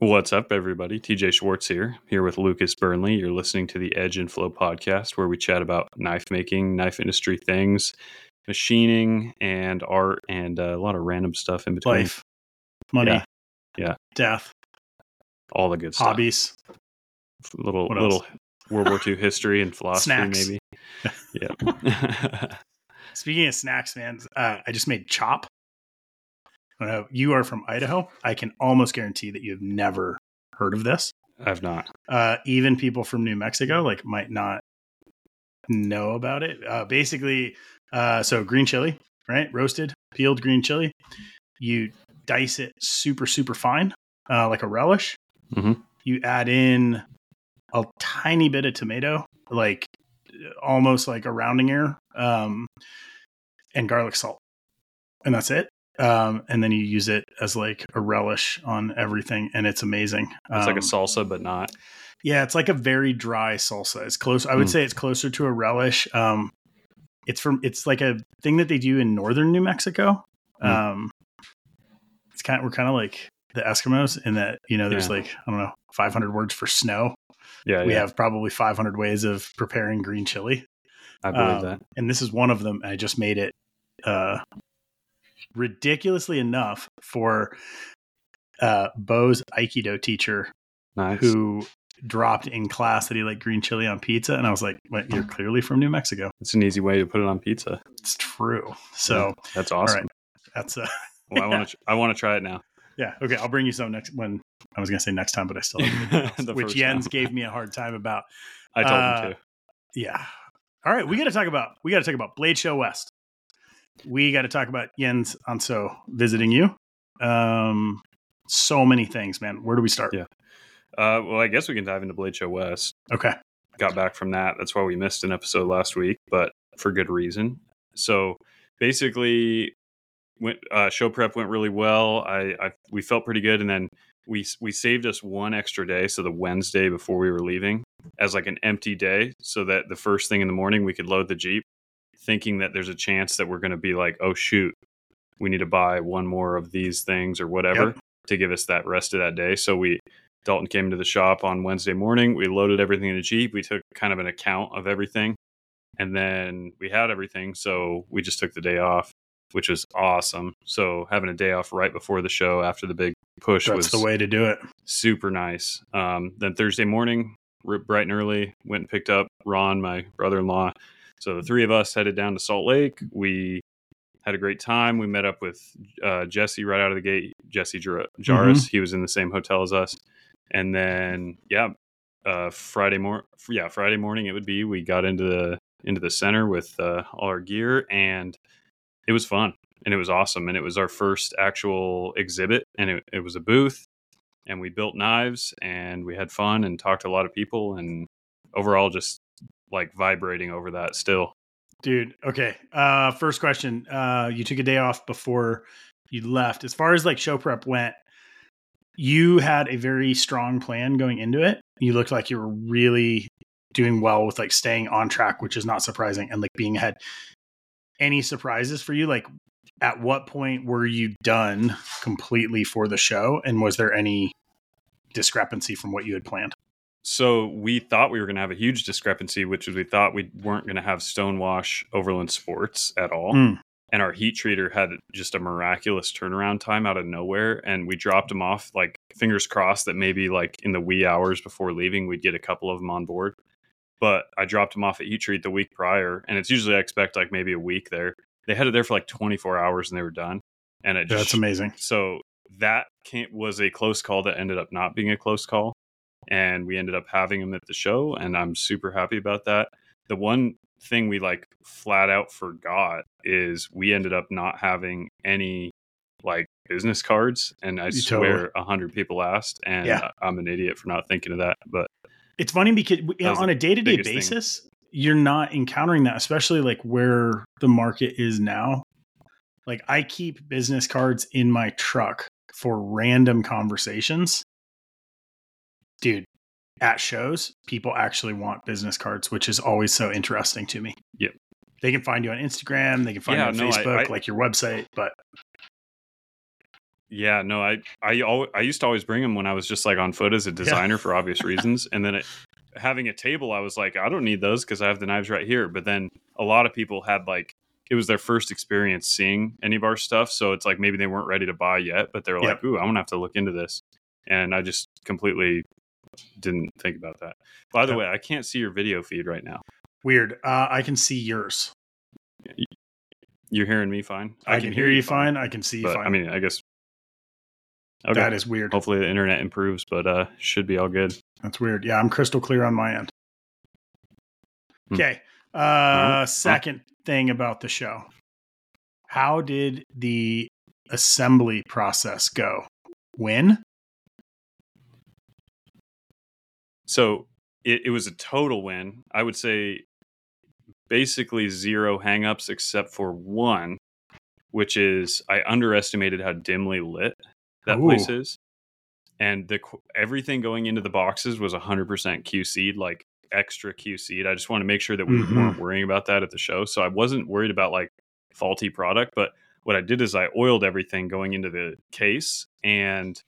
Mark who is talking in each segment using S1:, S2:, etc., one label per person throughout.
S1: What's up, everybody? TJ Schwartz here, here with Lucas Burnley. You're listening to the Edge and Flow podcast, where we chat about knife making, knife industry things, machining, and art, and uh, a lot of random stuff in between.
S2: Life, money,
S1: Yeah. Yeah.
S2: death,
S1: All the good stuff.
S2: hobbies.
S1: Little, little World War II history and philosophy,
S2: Snacks.
S1: maybe. Yeah.
S2: Speaking of snacks, man, uh, I just made chop. Uh, you are from Idaho. I can almost guarantee that you have never heard of this.
S1: I've not.
S2: Uh, even people from New Mexico like might not know about it. Uh, basically, uh, so green chili, right? Roasted, peeled green chili. You dice it super, super fine, uh, like a relish.
S1: Mhm.
S2: You add in a tiny bit of tomato, like almost like a rounding error, um, and garlic salt, and that's it. Um, and then you use it as like a relish on everything, and it's amazing.
S1: It's like a
S2: Um,
S1: salsa, but not.
S2: yeah, it's like a very dry salsa. It's close. I would
S1: Mm.
S2: say it's closer to a relish. Um, it's from. It's like a thing that they do in northern New Mexico.
S1: Mm.
S2: Um, it's kind. Of, we're kind of like the Eskimos in that you know there's
S1: Yeah.
S2: like I don't know 500 words for snow.
S1: Yeah,
S2: we
S1: yeah.
S2: have probably 500 ways of preparing green chili,
S1: I believe
S2: um,
S1: that.
S2: and this is one of them. I just made it uh, ridiculously enough for uh, Bo's Aikido teacher
S1: Nice.
S2: who dropped in class that he liked green chili on pizza, and I was like, "What? You're clearly from New Mexico."
S1: It's an easy way to put it on pizza.
S2: It's true. So
S1: That's awesome.
S2: right, that's uh,
S1: Well, I want to. I want to try it now.
S2: yeah. Okay, I'll bring you some next when I was gonna say next time, but I still
S1: The
S2: which Jens
S1: time.
S2: gave me a hard time about.
S1: I told
S2: Uh,
S1: him to.
S2: Yeah. All right, we got to talk about we got to talk about Blade Show West. We got to talk about Jens Anso visiting you. Um, so many things, man. Where do we start?
S1: Yeah. Uh, well, I guess we can dive into Blade Show West.
S2: Okay.
S1: Got back from that. That's why we missed an episode last week, but for good reason. So basically, went uh, show prep went really well. I, I we felt pretty good, and then we we saved us one extra day, so the Wednesday before we were leaving, as like an empty day, so that the first thing in the morning we could load the jeep, thinking that there's a chance that we're going to be like, oh shoot, we need to buy one more of these things or whatever
S2: Yep.
S1: to give us that rest of that day. So we Dalton came to the shop on Wednesday morning. We loaded everything in the Jeep. We took kind of an account of everything. And then we had everything. So we just took the day off, which was awesome. So having a day off right before the show after the big push
S2: That's
S1: was
S2: the way to do it.
S1: super nice. Um, then Thursday morning, bright and early, went and picked up Ron, my brother in law. So the three of us headed down to Salt Lake. We had a great time. We met up with uh, Jesse right out of the gate. Jesse Jar- Jarvis. He was in the same hotel as us. And then, yeah, uh, Friday morning. Yeah, Friday morning it would be. We got into the into the center with uh, all our gear, and it was fun and it was awesome. And it was our first actual exhibit, and it, it was a booth and we built knives and we had fun and talked to a lot of people and overall just like vibrating over that still
S2: Dude, okay. Uh first question. Uh you took a day off before you left. As far as like show prep went, you had a very strong plan going into it. You looked like you were really doing well with like staying on track, which is not surprising, and like being ahead. Any surprises for you? Like at what point were you done completely for the show? And was there any discrepancy from what you had planned?
S1: So we thought we were going to have a huge discrepancy which was we thought we weren't going to have stonewash overland sports at all.
S2: Mm.
S1: and our heat treater had just a miraculous turnaround time out of nowhere and we dropped them off like fingers crossed that maybe like in the wee hours before leaving we'd get a couple of them on board. But i dropped them off at heat treat the week prior and it's usually i expect like maybe a week there. They had it there for like 24 hours and they were done. And it just
S2: that's amazing.
S1: so that was a close call that ended up not being a close call and we ended up having him at the show and i'm super happy about that the one thing we like flat out forgot is we ended up not having any like business cards and i
S2: You
S1: swear a hundred people asked and
S2: Yeah.
S1: i'm an idiot for not thinking of that but
S2: It's funny because you know, on a day to day
S1: biggest thing.
S2: basis, you're not encountering that, especially like where the market is now. Like I keep business cards in my truck for random conversations. Dude, at shows, people actually want business cards, which is always so interesting to me.
S1: Yep.
S2: They can find you on Instagram, they can find
S1: Yeah,
S2: you on
S1: no,
S2: Facebook,
S1: I-
S2: like your website, but
S1: Yeah, no, I I always, I used to always bring them when I was just like on foot as a designer for obvious reasons, and then it, having a table, I was like, I don't need those because I have the knives right here. But then a lot of people had like it was their first experience seeing any of our stuff, so it's like maybe they weren't ready to buy yet, but they're
S2: Yep.
S1: like, ooh, I'm gonna have to look into this, and I just completely didn't think about that. By the way, I can't see your video feed right now.
S2: Weird. Uh, I can see yours.
S1: You're hearing me fine.
S2: I, can, hear you fine. I can see you
S1: but
S2: fine.
S1: I mean, I guess. Okay.
S2: That is weird.
S1: Hopefully the internet improves, but uh, should be all good.
S2: That's weird. Yeah, I'm crystal clear on my end.
S1: Hmm.
S2: Okay. Uh,
S1: Alright.
S2: second thing about the show. How did the assembly process go? When?
S1: So it, it was a total win. I would say basically zero hangups except for one, which is I underestimated how dimly lit that place is. And the everything going into the boxes was 100% QC'd, like extra QC'd. I just want to make sure that we
S2: Mhm.
S1: weren't worrying about that at the show. So I wasn't worried about like faulty product, but what I did is I oiled everything going into the case and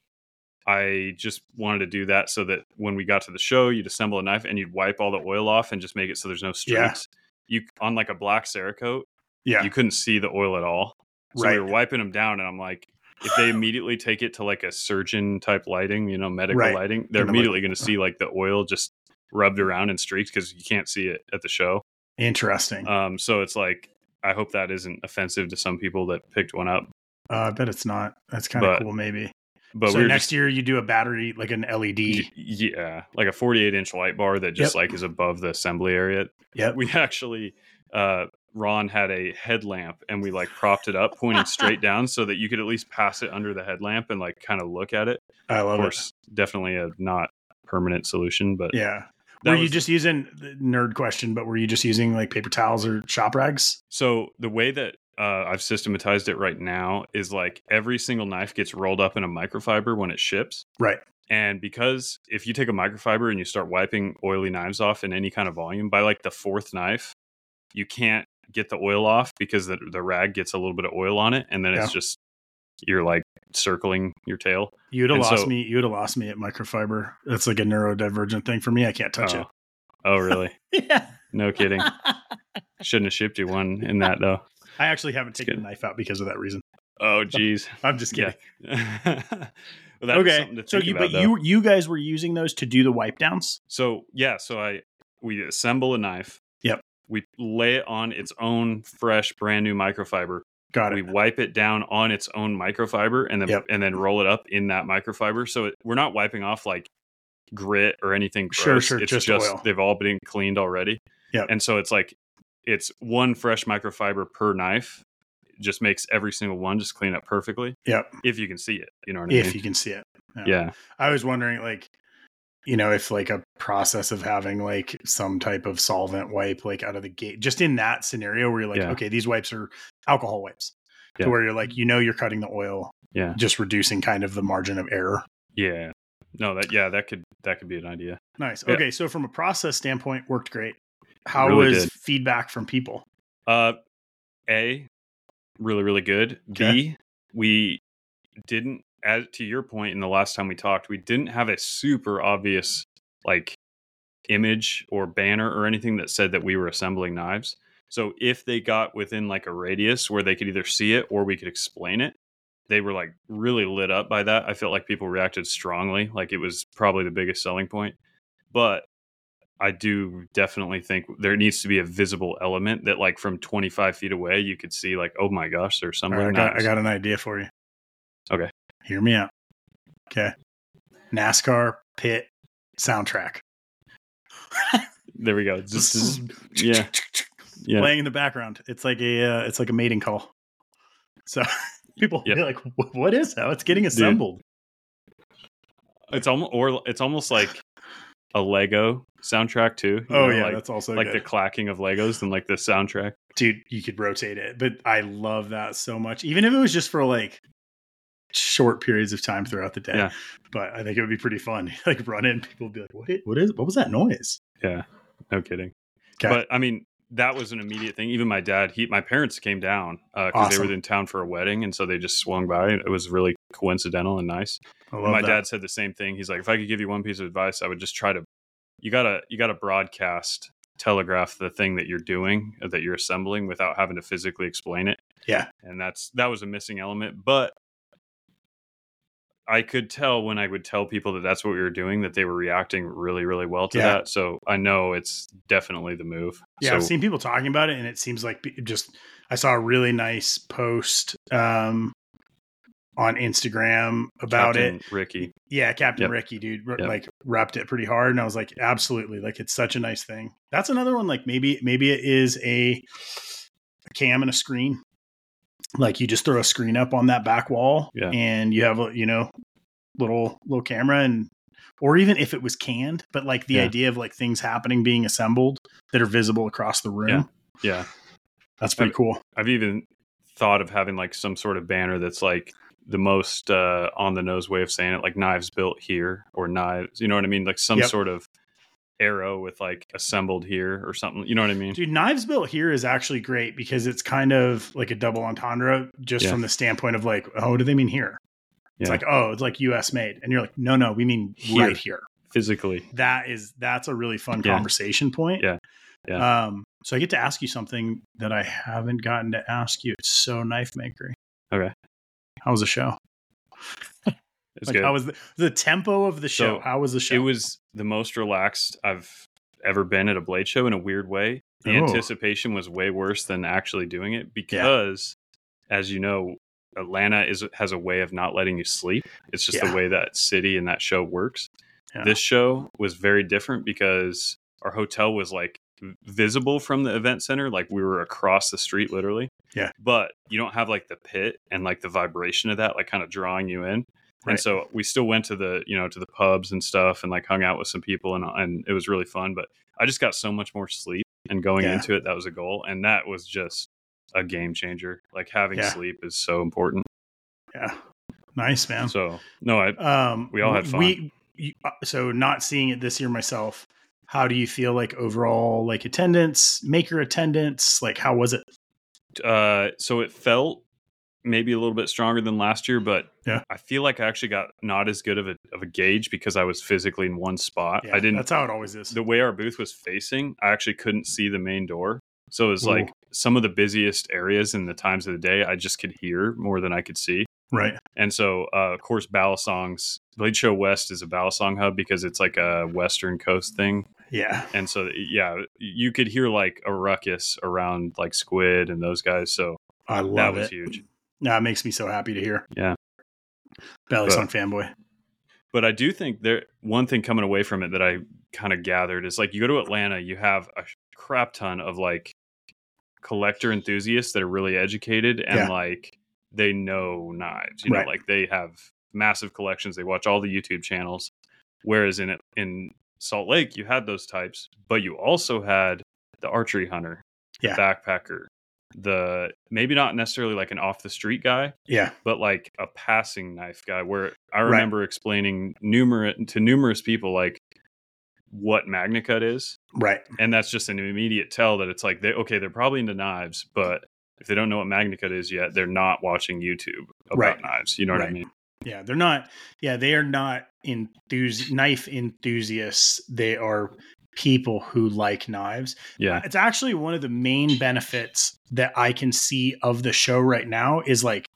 S1: I just wanted to do that so that when we got to the show, you'd assemble a knife and you'd wipe all the oil off and just make it so there's no
S2: Yeah.
S1: streaks. You on like a black Cerakote,
S2: Yeah.
S1: you couldn't see the oil at all. So
S2: Right.
S1: we were wiping them down, and I'm like, if they immediately take it to like a surgeon type lighting, you know, medical
S2: Right.
S1: lighting, they're
S2: like-
S1: immediately going to see like the oil just rubbed around in streaks because you can't see it at the show.
S2: Interesting.
S1: Um, so it's like, I hope that isn't offensive to some people that picked one up.
S2: Uh, I bet it's not. That's kind of cool, maybe.
S1: But
S2: so
S1: we
S2: next
S1: just,
S2: year you do a battery, like an LED.
S1: yeah, like a 48 inch light bar that just
S2: Yep.
S1: like is above the assembly area.
S2: Yep.
S1: We actually, uh, Ron had a headlamp and we like propped it up pointing straight down so that you could at least pass it under the headlamp and like kind of look at it.
S2: I love Of
S1: course, definitely a not permanent solution, but.
S2: Yeah. Were you
S1: was-
S2: just using nerd question? But were you just using like paper towels or shop rags?
S1: so the way that uh, I've systematized it right now is like every single knife gets rolled up in a microfiber when it ships.
S2: Right.
S1: And because if you take a microfiber and you start wiping oily knives off in any kind of volume, by like the fourth knife, you can't get the oil off because the, the rag gets a little bit of oil on it. And then it's just, you're like circling your tail.
S2: You'd have
S1: And
S2: lost
S1: so-
S2: me. You'd have lost me at microfiber. That's like a neurodivergent thing for me. I can't touch
S1: oh. Oh, really?
S2: Yeah.
S1: No kidding. Shouldn't have shipped you one in that though.
S2: I actually haven't taken the knife out because of that reason.
S1: Oh, geez.
S2: I'm just kidding.
S1: Yeah. well, that'd something
S2: Okay. So you,
S1: about,
S2: but
S1: though.
S2: you, you guys were using those to do the wipe downs.
S1: So yeah, so I we assemble a knife.
S2: Yep.
S1: We lay it on its own fresh, brand new microfiber.
S2: Got it.
S1: We wipe it down on its own microfiber, and then
S2: Yep.
S1: and then roll it up in that microfiber. So it, we're not wiping off like grit or anything.
S2: Sure,
S1: gross.
S2: sure,
S1: It's
S2: just
S1: just, they've all been cleaned already.
S2: Yep.
S1: And so it's like it's one fresh microfiber per knife. Just makes every single one just clean up perfectly
S2: Yep.
S1: if you can see it. You know what I
S2: If
S1: mean?
S2: you can see it.
S1: yeah.
S2: I was wondering, like, you know, if like a process of having like some type of solvent wipe, like out of the gate, just in that scenario where you're like,
S1: Yeah.
S2: okay, these wipes are alcohol wipes,
S1: Yeah.
S2: to where you're like, you know, you're cutting the oil,
S1: Yeah.
S2: just reducing kind of the margin of error.
S1: Yeah. No, that yeah, that could that could be an idea.
S2: Nice.
S1: Yeah.
S2: Okay, so from a process standpoint, worked great. How
S1: Really
S2: was
S1: did.
S2: feedback from people?
S1: Uh, A, really, really good.
S2: Okay.
S1: B, we didn't, as to your point in the last time we talked, we didn't have a super obvious like image or banner or anything that said that we were assembling knives. So if they got within like a radius where they could either see it or we could explain it, they were like really lit up by that. I felt like people reacted strongly, like it was probably the biggest selling point. But I do definitely think there needs to be a visible element that, like, from 25 feet away, you could see, like, oh my gosh, there's somebody.
S2: right, I got, I got an idea for you.
S1: Okay.
S2: Hear me out. Okay. NASCAR pit soundtrack.
S1: There we go. This is, yeah. yeah.
S2: playing in the background. It's like a uh, it's like a mating call. So people
S1: Yep.
S2: be like, "What is that? It's getting assembled."
S1: It's almost, or it's almost like a Lego soundtrack too.
S2: Oh
S1: know,
S2: yeah,
S1: like,
S2: that's also
S1: like
S2: good.
S1: the clacking of Legos and like the soundtrack.
S2: dude. You could rotate it, but I love that so much. Even if it was just for like short periods of time throughout the day.
S1: Yeah.
S2: But I think it would be pretty fun. like run in, people would be like, "What? What is? What was that noise?"
S1: Yeah, no kidding.
S2: Okay.
S1: But I mean, that was an immediate thing. Even my dad, he, my parents came down uh, because they
S2: Awesome.
S1: were in town for a wedding, and so they just swung by. It was really coincidental and nice. My
S2: that.
S1: dad said the same thing. He's like, if I could give you one piece of advice, I would just try to. You gotta you gotta broadcast telegraph the thing that you're doing uh, that you're assembling without having to physically explain it.
S2: Yeah.
S1: and that's that was a missing element, but. I could tell when I would tell people that that's what we were doing that they were reacting really, really well to
S2: Yeah.
S1: that. So I know it's definitely the move.
S2: Yeah,
S1: so,
S2: I've seen people talking about it, and it seems like just I saw a really nice post um, on Instagram about it.
S1: Ricky.
S2: Yeah, Captain
S1: Yep.
S2: Ricky, dude, r-
S1: Yep.
S2: like repped it pretty hard, and I was like, absolutely, like it's such a nice thing. That's another one. Like maybe maybe it is a, a cam and a screen. Like you just throw a screen up on that back wall,
S1: Yeah.
S2: and you have a you know little little camera and. Or even if it was canned, but like the
S1: Yeah.
S2: idea of like things happening being assembled that are visible across the room.
S1: Yeah.
S2: That's pretty
S1: I've-
S2: cool.
S1: I've even thought of having like some sort of banner that's like the most uh, on the nose way of saying it, like knives built here or knives. You know what I mean? Like some
S2: Yep.
S1: sort of arrow with like assembled here or something. You know what I mean?
S2: Dude, Knives Built here is actually great because it's kind of like a double entendre just
S1: Yeah.
S2: from the standpoint of like, oh, what do they mean here? It's
S1: Yeah.
S2: like, oh, it's like US made. And you're like, no, no, we mean
S1: Here.
S2: right here.
S1: Physically.
S2: That is that's a really fun
S1: Yeah.
S2: conversation point.
S1: Yeah. Yeah.
S2: Um, so I get to ask you something that I haven't gotten to ask you. It's so knife makery.
S1: Okay.
S2: How was the show?
S1: It's
S2: like
S1: good.
S2: how was the, the tempo of the show?
S1: So,
S2: how was the show?
S1: it was the most relaxed I've ever been at a blade show in a weird way. The
S2: Oh.
S1: anticipation was way worse than actually doing it because, as you know, Atlanta is has a way of not letting you sleep. It's just
S2: Yeah.
S1: the way that city and that show works.
S2: Yeah.
S1: This show was very different because our hotel was like visible from the event center, like we were across the street literally.
S2: Yeah.
S1: But you don't have like the pit and like the vibration of that, like kind of drawing you in.
S2: Right.
S1: And so we still went to the, you know, to the pubs and stuff and like hung out with some people and and it was really fun. But I just got so much more sleep and going
S2: Yeah.
S1: into it, that was a goal. And that was just a game changer. Like having
S2: Yeah.
S1: sleep is so important.
S2: yeah. Nice, man.
S1: So no, I
S2: Um,
S1: We all had fun.
S2: We you, uh, so not seeing it this year myself. How do you feel like overall, like attendance, maker attendance? Like, how was it?
S1: Uh so it felt maybe a little bit stronger than last year, but
S2: Yeah.
S1: I feel like I actually got not as good of a of a gauge because I was physically in one spot. Yeah, I didn't
S2: That's how it always is.
S1: the way our booth was facing, I actually couldn't see the main door. So it was
S2: Ooh.
S1: like some of the busiest areas in the times of the day, I just could hear more than I could see.
S2: right.
S1: And so, uh, of course, Balisongs, Blade Show West is a Balisong hub because it's like a Western Coast thing.
S2: Yeah.
S1: And so, yeah, you could hear like a ruckus around like Squid and those guys. So
S2: I
S1: that
S2: love
S1: was
S2: it.
S1: huge.
S2: No, it makes me so happy to hear.
S1: Yeah.
S2: Balisong fanboy.
S1: But I do think there one thing coming away from it that I kind of gathered is like you go to Atlanta, you have a crap ton of like collector enthusiasts that are really educated and
S2: Yeah.
S1: like they know knives. You know, like they have massive collections. They watch all the YouTube channels. Whereas in in Salt Lake, you had those types, but you also had the archery hunter,
S2: Yeah.
S1: the backpacker, the maybe not necessarily like an off the street guy,
S2: Yeah.
S1: but like a passing knife guy where I
S2: Right.
S1: remember explaining numerous to numerous people like what MagnaCut is.
S2: Right.
S1: And that's just an immediate tell that it's like they okay, they're probably into knives, but if they don't know what MagnaCut is yet, they're not watching YouTube about
S2: Right.
S1: knives. You know what I mean?
S2: Yeah. They're not, yeah, they are not enthus- knife enthusiasts. They are people who like knives.
S1: Yeah.
S2: It's actually one of the main benefits that I can see of the show right now is like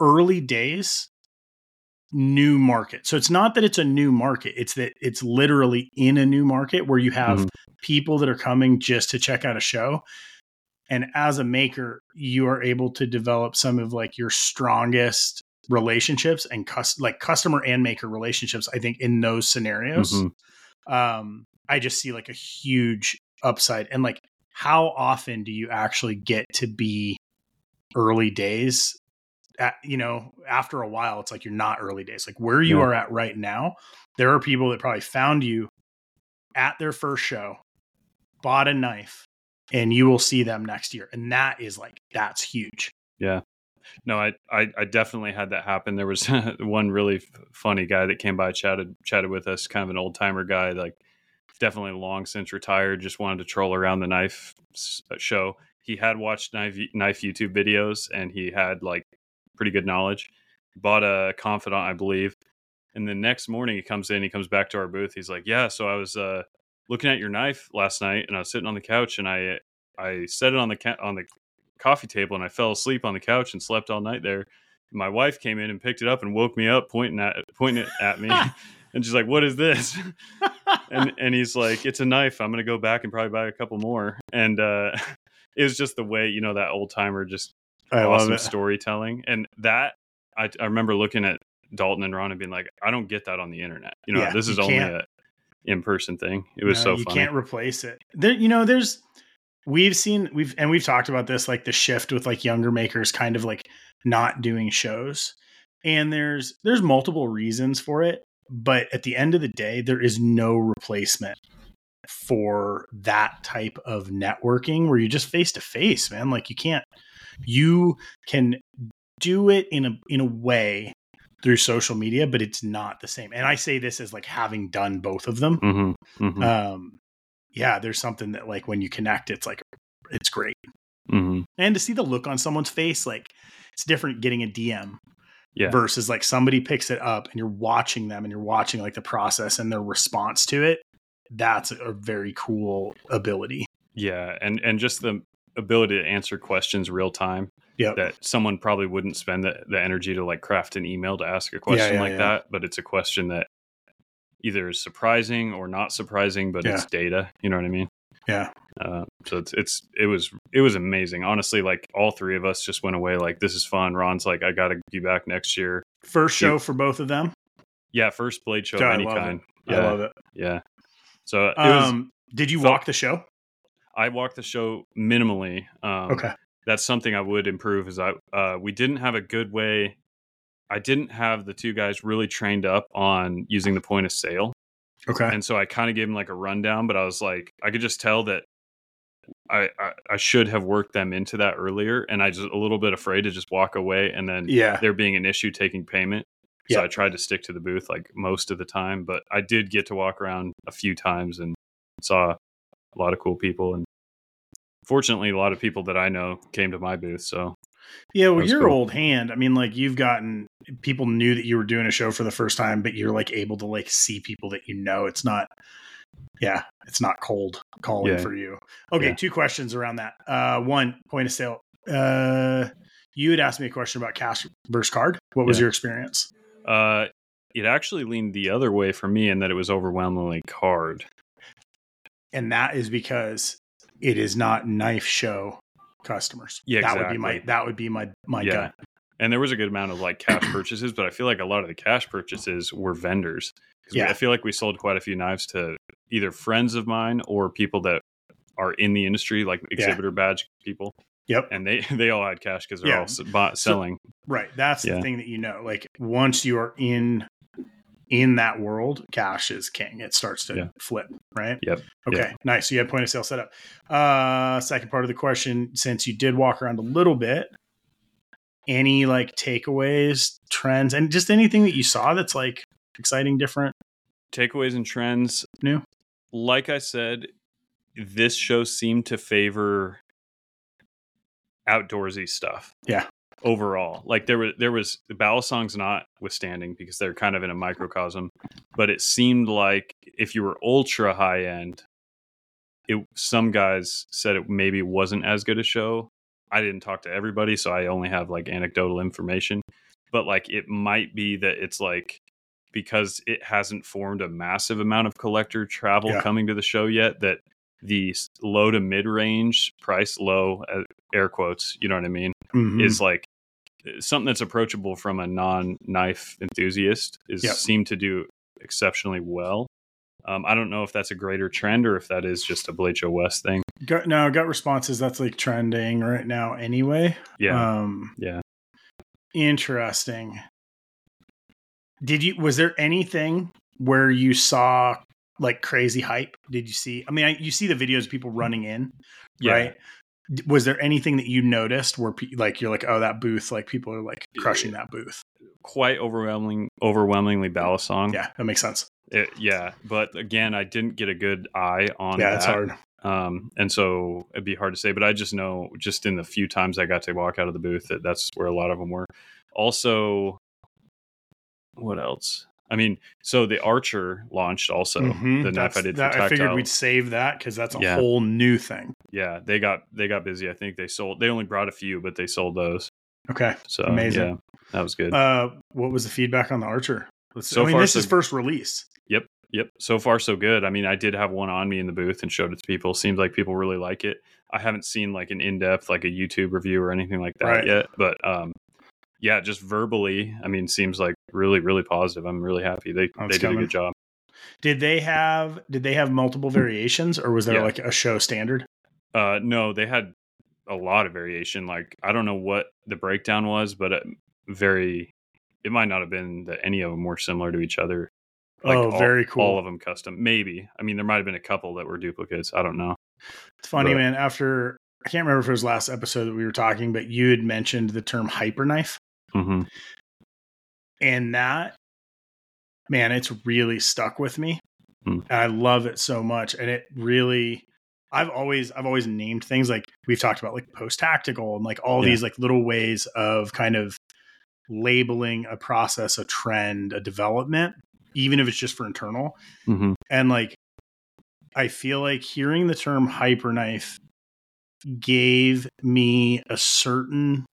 S2: early days new market. So it's not that it's a new market, it's that it's literally in a new market where you have
S1: Mhm.
S2: people that are coming just to check out a show. And as a maker, you are able to develop some of like your strongest relationships and cus- like customer and maker relationships I think in those scenarios
S1: Mhm.
S2: um i just see like a huge upside. And like how often do you actually get to be early days? At, you know after a while it's like you're not early days. Like where you
S1: Yeah.
S2: are at right now there are people that probably found you at their first show bought a knife and you will see them next year. And that is like that's huge
S1: No, I, I I definitely had that happen. There was one really f- funny guy that came by chatted chatted with us, kind of an old timer guy, like definitely long since retired, just wanted to troll around the knife uh, show. He had watched knife knife YouTube videos and he had like pretty good knowledge. bought a confidant, I believe. And the next morning he comes in, he comes back to our booth. He's like, "Yeah, so I was uh, looking at your knife last night, and I was sitting on the couch, and I I set it on the ca- on the coffee table, and I fell asleep on the couch and slept all night there. My wife came in and picked it up and woke me up, pointing at pointing it at me, and she's like, "What is this?" and and he's like, "It's a knife. I'm gonna go back and probably buy a couple more." And uh, it was just the way you know that old timer just
S2: I
S1: awesome
S2: it.
S1: storytelling, and that I, I remember looking at Dalton and Ron and being like, "I don't get that on the internet. You know,
S2: Yeah,
S1: this is only
S2: can't.
S1: a in person thing. It was
S2: No,
S1: so
S2: you
S1: funny.
S2: can't replace it. There, you know, there's we've seen we've and we've talked about this like the shift with like younger makers kind of like not doing shows. And there's there's multiple reasons for it, but at the end of the day there is no replacement for that type of networking where you're just face to face, man. Like you can't you can do it in a in a way through social media, but it's not the same. And I say this as like having done both of them
S1: hmm hmm
S2: um yeah there's something that like when you connect it's like it's great
S1: hmm
S2: and to see the look on someone's face like it's different getting a dm
S1: Yeah.
S2: versus like somebody picks it up and you're watching them and you're watching like the process and their response to it that's a very cool ability
S1: Yeah, and and just the ability to answer questions real time
S2: yeah
S1: that someone probably wouldn't spend the, the energy to like craft an email to ask a question
S2: yeah,
S1: like
S2: yeah.
S1: that, but it's a question that either is surprising or not surprising, but it's data. You know what I mean?
S2: yeah
S1: Uh, so it's it's it was it was amazing. Honestly, like all three of us just went away like this is fun. Ron's like I got to be back next year.
S2: first show for both of them
S1: Yeah, first blade show
S2: God, I
S1: of any
S2: love it.
S1: kind.
S2: i
S1: Yeah,
S2: love it
S1: yeah. So it was.
S2: um did you
S1: felt-
S2: walk the show
S1: I walked the show minimally. Um,
S2: okay
S1: that's something I would improve. Is I uh, we didn't have a good way. I didn't have the two guys really trained up on using the point of sale,
S2: okay
S1: and so I kind of gave them like a rundown. But I was like, I could just tell that I, I I should have worked them into that earlier, and I just a little bit afraid to just walk away, and then
S2: yeah
S1: there being an issue taking payment. So
S2: Yeah.
S1: I tried to stick to the booth like most of the time, but I did get to walk around a few times and saw a lot of cool people. And fortunately, a lot of people that I know came to my booth. So
S2: Yeah, well, you're
S1: cool.
S2: old hand. I mean, like you've gotten people knew that you were doing a show for the first time, but you're like able to like see people that you know. It's not, yeah, it's not cold calling
S1: Yeah.
S2: for you. Okay,
S1: Yeah.
S2: two questions around that. Uh, one point of sale. Uh, you had asked me a question about cash versus card. What was
S1: Yeah.
S2: your experience?
S1: uh, it actually leaned the other way for me in that it was overwhelmingly card.
S2: And that is because it is not knife show customers.
S1: Yeah,
S2: that would be my
S1: exactly.
S2: that would be my my
S1: Yeah.
S2: gut.
S1: And there was a good amount of like cash purchases, but I feel like a lot of the cash purchases were vendors. we-
S2: Yeah.
S1: I feel like we sold quite a few knives to either friends of mine or people that are in the industry, like exhibitor badge people.
S2: Yep.
S1: And they they all had cash because they're
S2: Yeah.
S1: all s- bought, selling.
S2: Right. That's the thing that you know. Like once you are in in that world, cash is king. It starts to
S1: Yeah.
S2: flip, right?
S1: Yep.
S2: Okay.
S1: Yeah.
S2: Nice. So you had point of sale set up. Uh second part of the question, since you did walk around a little bit, any like takeaways, trends, and just anything that you saw that's like exciting, different?
S1: takeaways and trends
S2: New?
S1: like i said this show seemed to favor outdoorsy stuff
S2: Yeah.
S1: Overall like there was there was the balisongs notwithstanding because they're kind of in a microcosm but it seemed like if you were ultra high end it some guys said it maybe wasn't as good a show i didn't talk to everybody so i only have like anecdotal information but like it might be that it's like because it hasn't formed a massive amount of collector travel
S2: Yeah.
S1: coming to the show yet that the low to mid range price low uh, air quotes you know what i mean
S2: Mhm.
S1: is like something that's approachable from a non knife enthusiast is
S2: Yep.
S1: seem to do exceptionally well um, i don't know if that's a greater trend or if that is just a blade show west thing
S2: gut no gut responses that's like trending right now anyway.
S1: yeah
S2: Um
S1: yeah
S2: Interesting. Did you was there anything where you saw like crazy hype? Did you see? I mean, I, you see the videos of people running in,
S1: yeah
S2: right? Was there anything that you noticed where pe- like you're like, oh, that booth, like people are like crushing that booth?
S1: quite overwhelming overwhelmingly balisong
S2: Yeah, that makes sense.
S1: It- yeah but again i didn't get a good eye on
S2: yeah,
S1: that
S2: it's hard.
S1: um, and so it'd be hard to say but i just know just in the few times i got to walk out of the booth that that's where a lot of them were also what else? I mean, so the Archer launched also
S2: Mhm.
S1: the knife
S2: That's-
S1: I did for
S2: that- I figured we'd save that because that's a
S1: Yeah.
S2: whole new thing.
S1: yeah, they got they got busy. I think they sold. They only brought a few, but they sold those.
S2: Okay.
S1: So
S2: Amazing.
S1: yeah, that was good.
S2: Uh, what was the feedback on the Archer? Let's,
S1: So
S2: I mean,
S1: far,
S2: this
S1: so-
S2: is first release.
S1: Yep, yep. So far, so good. I mean, I did have one on me in the booth and showed it to people. Seems like people really like it. I haven't seen like an in depth, like a YouTube review or anything like that
S2: Right.
S1: yet. But um, yeah, just verbally, I mean, seems like really, really positive. I'm really happy. They they did a good job.
S2: Did they have Did they have multiple variations, or was there
S1: Yeah.
S2: like a show standard?
S1: Uh, no, they had a lot of variation. Like I don't know what the breakdown was, but uh, very. It might not have been that any of them were similar to each other. Like
S2: oh,
S1: all-
S2: very cool.
S1: All of them custom. Maybe. I mean, there might have been a couple that were duplicates. I don't know.
S2: It's funny,
S1: But-
S2: man. After I can't remember if it was last episode that we were talking, but you had mentioned the term hyperknife,
S1: hmm
S2: and that man, it's really stuck with me.
S1: Hmm.
S2: And I love it so much, and it really. I've always I've always named things like we've talked about like post tactical and like all
S1: Yeah.
S2: these like little ways of kind of labeling a process, a trend, a development, even if it's just for internal.
S1: hmm
S2: And like, I feel like hearing the term hyperknife gave me a certain.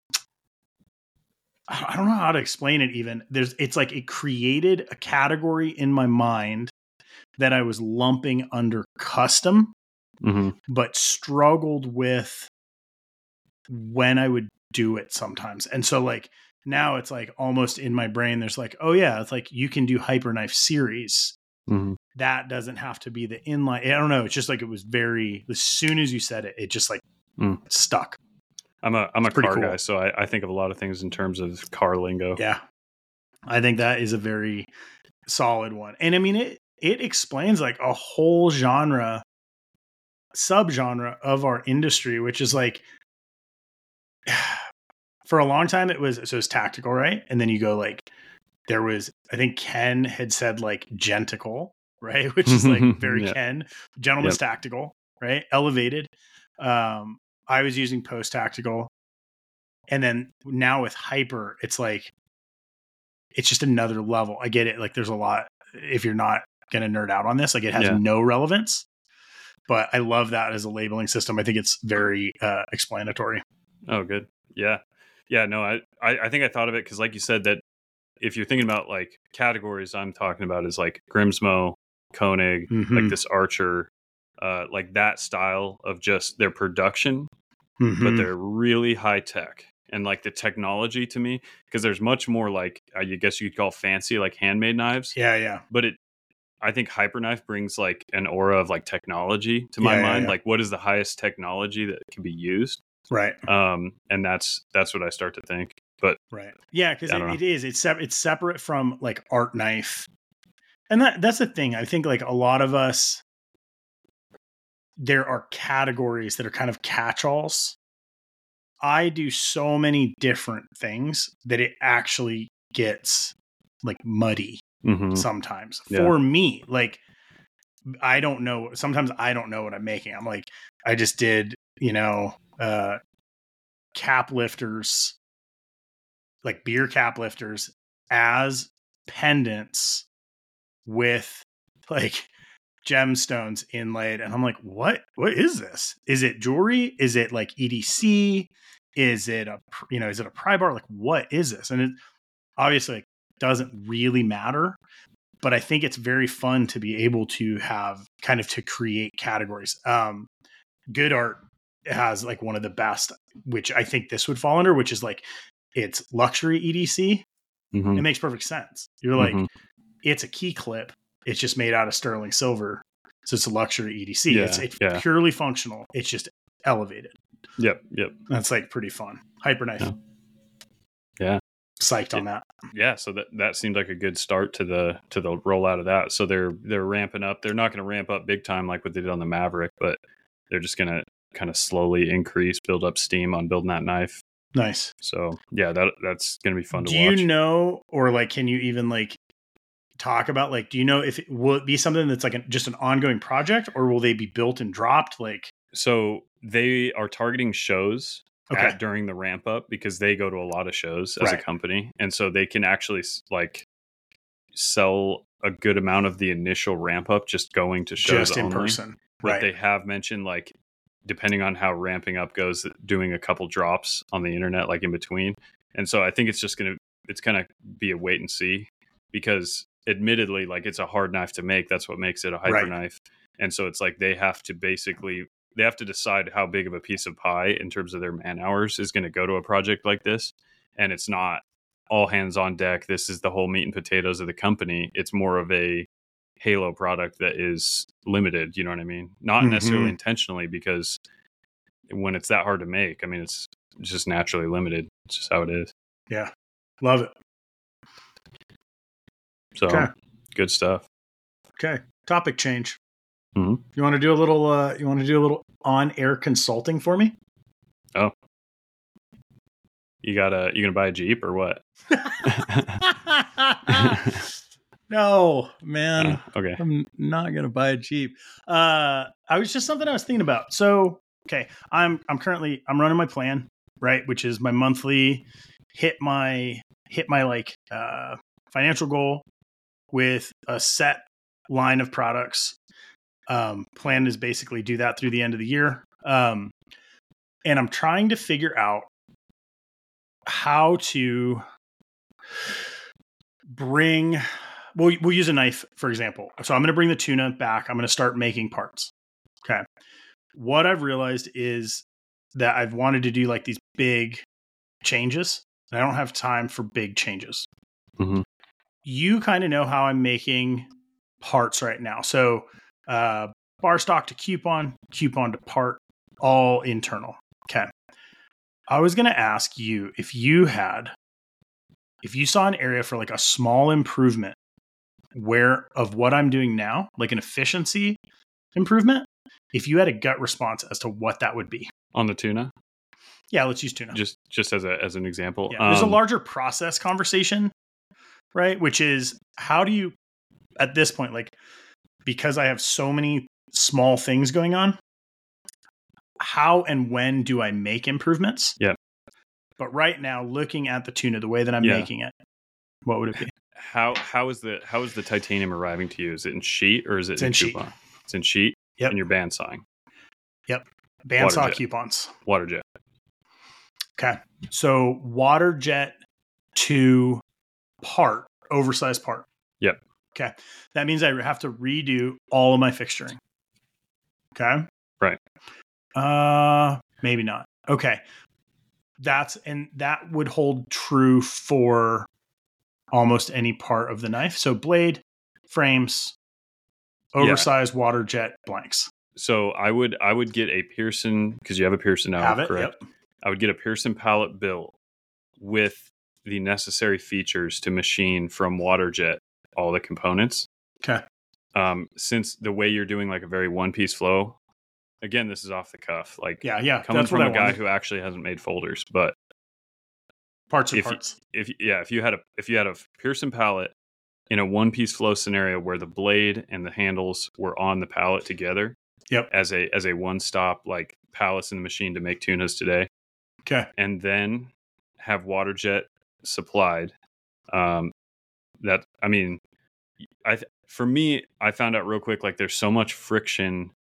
S2: I don't know how to explain it even. There's it's like it created a category in my mind that I was lumping under custom,
S1: hmm
S2: but struggled with when I would do it sometimes. And so like now it's like almost in my brain there's like, oh yeah, it's like you can do hyperknife series
S1: hmm
S2: that doesn't have to be the inline. I don't know. It's just like it was very. As soon as you said it, it just like
S1: Mm.
S2: stuck.
S1: I'm a I'm a
S2: It's
S1: car
S2: cool.
S1: guy, so I, I think of a lot of things in terms of car lingo.
S2: Yeah, I think that is a very solid one. And I mean it. It explains like a whole genre, subgenre of our industry, which is like. For a long time, it was so it's tactical, right? And then you go like, there was I think Ken had said like gentical, right? Which is like very
S1: Yeah.
S2: Ken, gentleman's tactical, right? Elevated. Um, I was using post tactical, and then now with hyper, it's like it's just another level. I get it. Like there's a lot. If you're not gonna nerd out on this, like it has
S1: Yeah.
S2: no relevance. But I love that as a labeling system. I think it's very uh, explanatory.
S1: Oh, good. Yeah, yeah. No, I I, I think I thought of it because, like you said, that if you're thinking about like categories, I'm talking about is like Grimsmo, Koenig,
S2: Mhm.
S1: like this Archer, uh, like that style of just their production, but
S2: Mhm.
S1: they're really high tech and like the technology to me because there's much more like I guess you could call fancy like handmade knives,
S2: yeah, yeah,
S1: but it I think Hyperknife brings like an aura of like technology to my
S2: Yeah, yeah,
S1: mind.
S2: yeah.
S1: Like what is the highest technology that can be used?
S2: right.
S1: Um, and that's that's what I start to think. But
S2: Right. Yeah, because it, it is. It's sep- it's separate from like art knife, and that that's the thing. I think like a lot of us, there are categories that are kind of catch-alls. I do so many different things that it actually gets like muddy
S1: mhm.
S2: sometimes
S1: Yeah.
S2: for me. Like I don't know. Sometimes I don't know what I'm making. I'm like, I just did, you know, uh cap lifters, like beer cap lifters as pendants with like gemstones inlaid. And I'm like, what what is this? Is it jewelry? Is it like EDC? Is it a you know, is it a pry bar? Like what is this? And it obviously like, doesn't really matter but I think it's very fun to be able to have kind of to create categories. Um, good art has like one of the best, which I think this would fall under, which is like it's luxury EDC.
S1: Mhm.
S2: It makes perfect sense. You're like,
S1: Mhm.
S2: it's a key clip. It's just made out of sterling silver, so it's a luxury EDC.
S1: Yeah,
S2: it's it's
S1: yeah.
S2: purely functional. It's just elevated.
S1: Yep, yep.
S2: That's like pretty fun. Hyperknife.
S1: Yeah. Yeah.
S2: Psyched on that.
S1: Yeah, so that that seemed like a good start to the to the rollout of that. So they're they're ramping up. They're not going to ramp up big time like what they did on the Maverick, but they're just going to kind of slowly increase, build up steam on building that knife.
S2: Nice.
S1: So yeah, that that's going to be fun to watch.
S2: do you know or like can you even like talk about like do you know if it will it be something that's like a, just an ongoing project or will they be built and dropped like
S1: so they are targeting shows
S2: okay
S1: at, during the ramp up because they go to a lot of shows as
S2: Right.
S1: a company, and so they can actually like sell a good amount of the initial ramp up just going to shows
S2: just in
S1: only.
S2: person.
S1: But
S2: Right.
S1: they have mentioned like depending on how ramping up goes, doing a couple drops on the internet like in between. And so I think it's just gonna it's gonna be a wait and see because admittedly, like it's a hard knife to make. That's what makes it a hyper
S2: Right.
S1: knife. And so it's like they have to basically they have to decide how big of a piece of pie in terms of their man hours is going to go to a project like this. And it's not all hands on deck. This is the whole meat and potatoes of the company. It's more of a Halo product that is limited. You know what I mean? Not necessarily
S2: Mhm.
S1: intentionally because when it's that hard to make, I mean, it's just naturally limited. It's just how it is. Yeah.
S2: Love it.
S1: So
S2: Okay.
S1: good stuff.
S2: Okay. Topic change.
S1: Mhm.
S2: You want to do a little uh you want to do a little on-air consulting for me?
S1: Oh, you gotta, you gonna buy a Jeep or what?
S2: no, man.
S1: Uh, okay.
S2: I'm not gonna buy a Jeep. Uh, I was just something I was thinking about. So, okay, I'm I'm currently I'm running my plan, right, which is my monthly hit my hit my like uh financial goal with a set line of products. Um, plan is basically do that through the end of the year. Um, and I'm trying to figure out how to bring we'll, we'll use a knife for example so i'm going to bring the tuna back i'm going to start making parts okay what i've realized is that i've wanted to do like these big changes and i don't have time for big changes
S1: Mhm.
S2: You kind of know how i'm making parts right now so uh bar stock to coupon coupon to part all internal okay i was going to ask you if you had if you saw an area for like a small improvement where of what I'm doing now, like an efficiency improvement, if you had a gut response as to what that would be.
S1: On the tuna,
S2: Yeah, let's use tuna.
S1: just just as a as an example.
S2: yeah, there's a
S1: Um,
S2: larger process conversation, right? Which is how do you at this point, like because I have so many small things going on, how and when do I make improvements?
S1: Yeah.
S2: But right now, looking at the tuna, the way that I'm
S1: Yeah.
S2: making it, what would it be?
S1: How how is the how is the titanium arriving to you? Is it in sheet or is it
S2: It's
S1: in,
S2: in sheet.
S1: coupon? It's in sheet.
S2: Yep.
S1: And you're bandsawing Yep.
S2: Bandsaw
S1: Water
S2: coupons.
S1: water jet.
S2: Okay. So water jet to part, oversized part.
S1: Yep.
S2: Okay. That means I have to redo all of my fixturing. Okay.
S1: Right.
S2: Uh maybe not. Okay. That's and that would hold true for almost any part of the knife. So blade, frames,
S1: Yeah.
S2: oversized water jet blanks.
S1: So I would I would get a Pierson because you have a Pierson now,
S2: have it.
S1: correct?
S2: Yep.
S1: I would get a Pierson pallet built with the necessary features to machine from WaterJet all the components.
S2: Okay.
S1: Um, since the way you're doing like a very one piece flow, again, this is off the cuff. Like
S2: Yeah, yeah.
S1: coming from a guy
S2: wanted.
S1: who actually hasn't made folders, but
S2: parts of
S1: if you-
S2: parts.
S1: if yeah, if you had a if you had a Pierson pallet in a one piece flow scenario where the blade and the handles were on the pallet together,
S2: Yep.
S1: as a as a one stop like palace in the machine to make tunas today,
S2: Okay.
S1: and then have water jet supplied. Um, that I mean, I th- for me, I found out real quick like there's so much friction